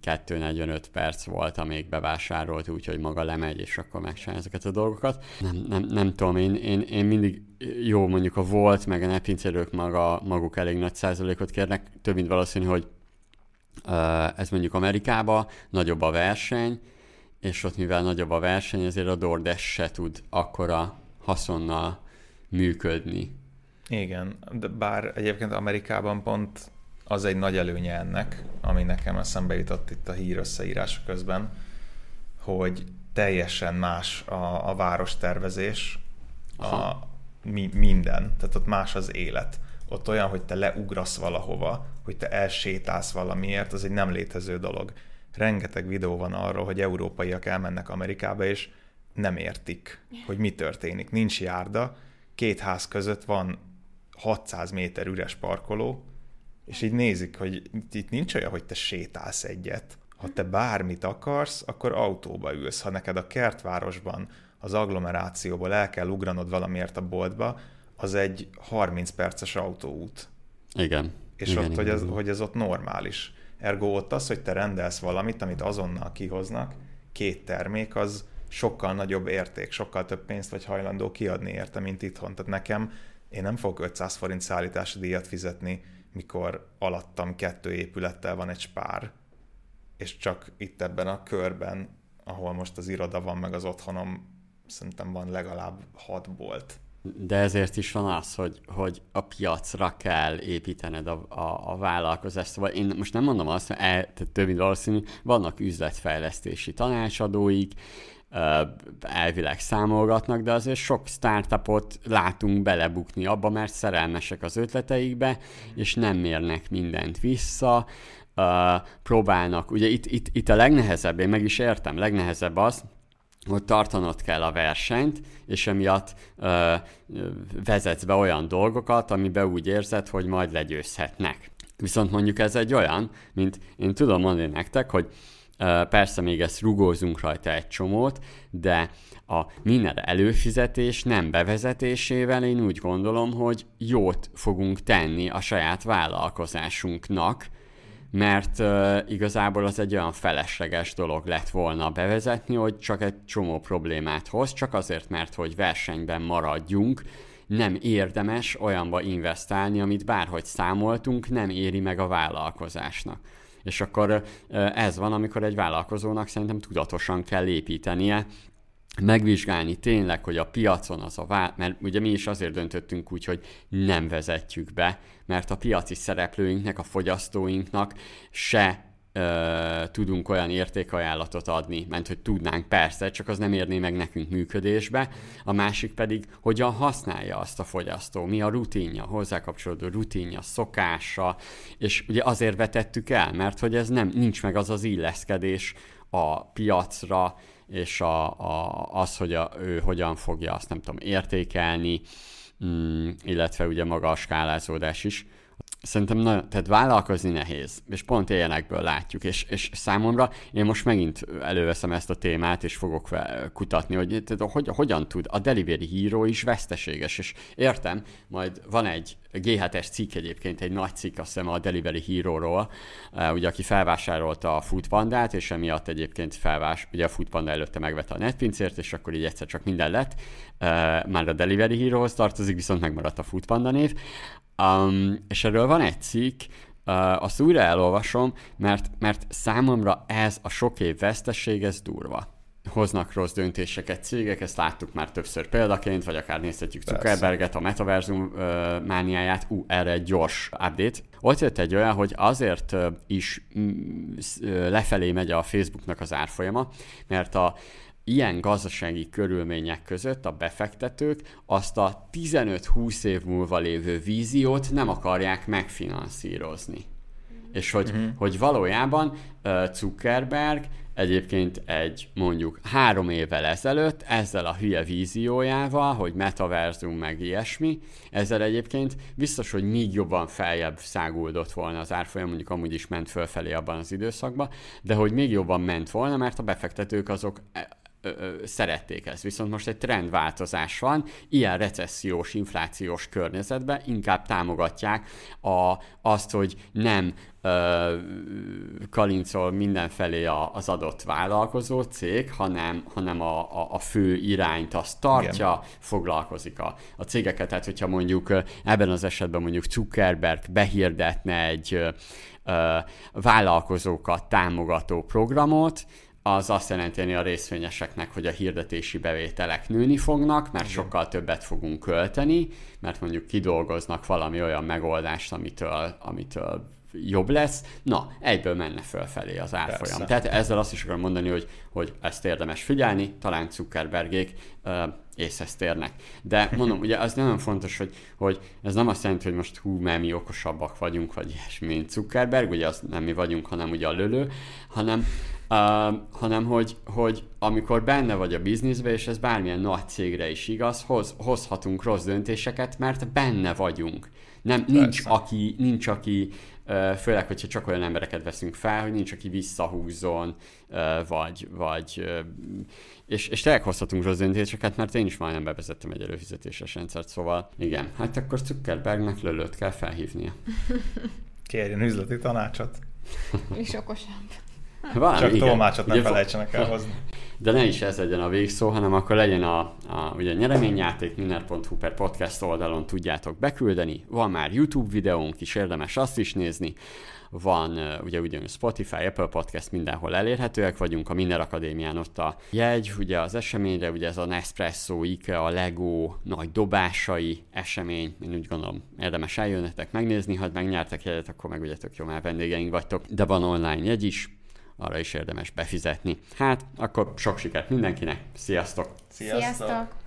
42-45 perc volt, amíg bevásárolt, úgyhogy maga lemegy, és akkor megcsinálja ezeket a dolgokat. Nem, nem, nem tudom, én, én, én mindig jó mondjuk a volt, meg a nepincerők maga, maguk elég nagy százalékot kérnek, több mint valószínű, hogy ez mondjuk Amerikában nagyobb a verseny, és ott mivel nagyobb a verseny, ezért a DoorDash se tud akkora haszonnal működni. Igen, de bár egyébként Amerikában pont az egy nagy előnye ennek, ami nekem eszembe jutott itt a hír összeírása közben, hogy teljesen más a, a várostervezés, a, mi, minden, tehát ott más az élet. Ott olyan, hogy te leugrasz valahova, hogy te elsétálsz valamiért, az egy nem létező dolog. Rengeteg videó van arról, hogy európaiak elmennek Amerikába, és nem értik, hogy mi történik. Nincs járda, két ház között van 600 méter üres parkoló, és így nézik, hogy itt nincs olyan, hogy te sétálsz egyet. Ha te bármit akarsz, akkor autóba ülsz. Ha neked a kertvárosban, az agglomerációból el kell ugranod valamiért a boltba, az egy 30 perces autóút. Igen. És igen, ott, igen, hogy, ez, igen. hogy ez ott normális. Ergo ott az, hogy te rendelsz valamit, amit azonnal kihoznak, két termék, az sokkal nagyobb érték, sokkal több pénzt vagy hajlandó kiadni érte, mint itthon. Tehát nekem, én nem fogok 500 forint szállítási díjat fizetni, mikor alattam kettő épülettel van egy spár, és csak itt ebben a körben, ahol most az iroda van, meg az otthonom, szerintem van legalább hat bolt. De ezért is van az, hogy, hogy a piacra kell építened a, a, a vállalkozást. Szóval én most nem mondom azt, el, tehát több mint valószínű, vannak üzletfejlesztési tanácsadóik, elvileg számolgatnak, de azért sok startupot látunk belebukni abba, mert szerelmesek az ötleteikbe, és nem mérnek mindent vissza, próbálnak, ugye itt, itt, itt a legnehezebb, én meg is értem, legnehezebb az, hogy tartanod kell a versenyt, és emiatt ö, vezetsz be olyan dolgokat, amiben úgy érzed, hogy majd legyőzhetnek. Viszont mondjuk ez egy olyan, mint én tudom mondani nektek, hogy ö, persze még ezt rugózunk rajta egy csomót, de a minden előfizetés nem bevezetésével én úgy gondolom, hogy jót fogunk tenni a saját vállalkozásunknak, mert uh, igazából az egy olyan felesleges dolog lett volna bevezetni, hogy csak egy csomó problémát hoz, csak azért, mert hogy versenyben maradjunk, nem érdemes olyanba investálni, amit bárhogy számoltunk, nem éri meg a vállalkozásnak. És akkor ez van, amikor egy vállalkozónak szerintem tudatosan kell építenie megvizsgálni tényleg, hogy a piacon az a vá... mert ugye mi is azért döntöttünk úgy, hogy nem vezetjük be, mert a piaci szereplőinknek, a fogyasztóinknak se ö, tudunk olyan értékajánlatot adni, mert hogy tudnánk persze, csak az nem érné meg nekünk működésbe, a másik pedig hogyan használja azt a fogyasztó, mi a rutinja, hozzá kapcsolódó rutinja, szokása, és ugye azért vetettük el, mert hogy ez nem, nincs meg az az illeszkedés a piacra, és a, a, az, hogy a, ő hogyan fogja azt nem tudom értékelni, mm, illetve ugye maga a skálázódás is szerintem nagyon, tehát vállalkozni nehéz, és pont ilyenekből látjuk, és, és számomra én most megint előveszem ezt a témát, és fogok kutatni, hogy, tehát, hogy hogyan tud a Delivery Hero is veszteséges, és értem, majd van egy G7-es cikk egyébként, egy nagy cikk, azt hiszem a Delivery Hero-ról, uh, ugye aki felvásárolta a Foodpandát, és emiatt egyébként felvás, ugye a Foodpanda előtte megvette a netpincért, és akkor így egyszer csak minden lett, uh, már a Delivery Hero-hoz tartozik, viszont megmaradt a Foodpanda név. Um, és erről van egy cikk, uh, azt újra elolvasom, mert, mert számomra ez a sok év vesztesség, ez durva. Hoznak rossz döntéseket cégek, ezt láttuk már többször példaként, vagy akár nézhetjük Zuckerberget, a metaverzum uh, mániáját, ú, erre egy gyors update. Ott jött egy olyan, hogy azért uh, is mm, lefelé megy a Facebooknak az árfolyama, mert a ilyen gazdasági körülmények között a befektetők azt a 15-20 év múlva lévő víziót nem akarják megfinanszírozni. És hogy, uh-huh. hogy valójában Zuckerberg egyébként egy mondjuk három évvel ezelőtt ezzel a hülye víziójával, hogy metaverzum meg ilyesmi, ezzel egyébként biztos, hogy még jobban feljebb száguldott volna az árfolyam, mondjuk amúgy is ment fölfelé abban az időszakban, de hogy még jobban ment volna, mert a befektetők azok ö, ö, szerették ezt. Viszont most egy trendváltozás van, ilyen recessziós, inflációs környezetben inkább támogatják a, azt, hogy nem ö, kalincol mindenfelé a, az adott vállalkozó cég, hanem, hanem a, a, a fő irányt azt tartja, Igen. foglalkozik a, a cégeket. Tehát, hogyha mondjuk ebben az esetben mondjuk Zuckerberg behirdetne egy ö, vállalkozókat támogató programot, az azt jelenti a részvényeseknek, hogy a hirdetési bevételek nőni fognak, mert sokkal többet fogunk költeni, mert mondjuk kidolgoznak valami olyan megoldást, amitől, amitől jobb lesz, na, egyből menne fölfelé az árfolyam. Persze. Tehát ezzel azt is akarom mondani, hogy, hogy ezt érdemes figyelni, talán Zuckerbergék uh, észhez térnek. De mondom, ugye az nagyon fontos, hogy, hogy ez nem azt jelenti, hogy most hú, mert mi okosabbak vagyunk, vagy ilyesmi, mint Zuckerberg, ugye az nem mi vagyunk, hanem ugye a lölő, hanem Uh, hanem hogy, hogy amikor benne vagy a bizniszbe, és ez bármilyen nagy cégre is igaz, hoz, hozhatunk rossz döntéseket, mert benne vagyunk. Nem, nincs, aki, nincs, aki, uh, főleg, hogyha csak olyan embereket veszünk fel, hogy nincs, aki visszahúzzon, uh, vagy, vagy és, és tényleg hozhatunk rossz döntéseket, mert én is majdnem bevezettem egy előfizetéses rendszert, szóval igen, hát akkor Zuckerbergnek lölőt kell felhívnia. Kérjen üzleti tanácsot. És okosabb. Van, Csak igen. tolmácsot ne felejtsenek elhozni. De ne is ez legyen a végszó, hanem akkor legyen a, a ugye nyereményjáték minner.hu per podcast oldalon tudjátok beküldeni. Van már YouTube videónk is, érdemes azt is nézni. Van ugye ugyanúgy Spotify, Apple Podcast, mindenhol elérhetőek vagyunk, a Minner Akadémián ott a jegy, ugye az eseményre, ugye ez a Nespresso, IKEA, Lego nagy dobásai esemény, én úgy gondolom érdemes eljönnetek megnézni, ha megnyertek jegyet, akkor meg ugye tök jó, már vendégeink vagytok, de van online jegy is, arra is érdemes befizetni. Hát, akkor sok sikert mindenkinek, sziasztok! Sziasztok! Sziasztok.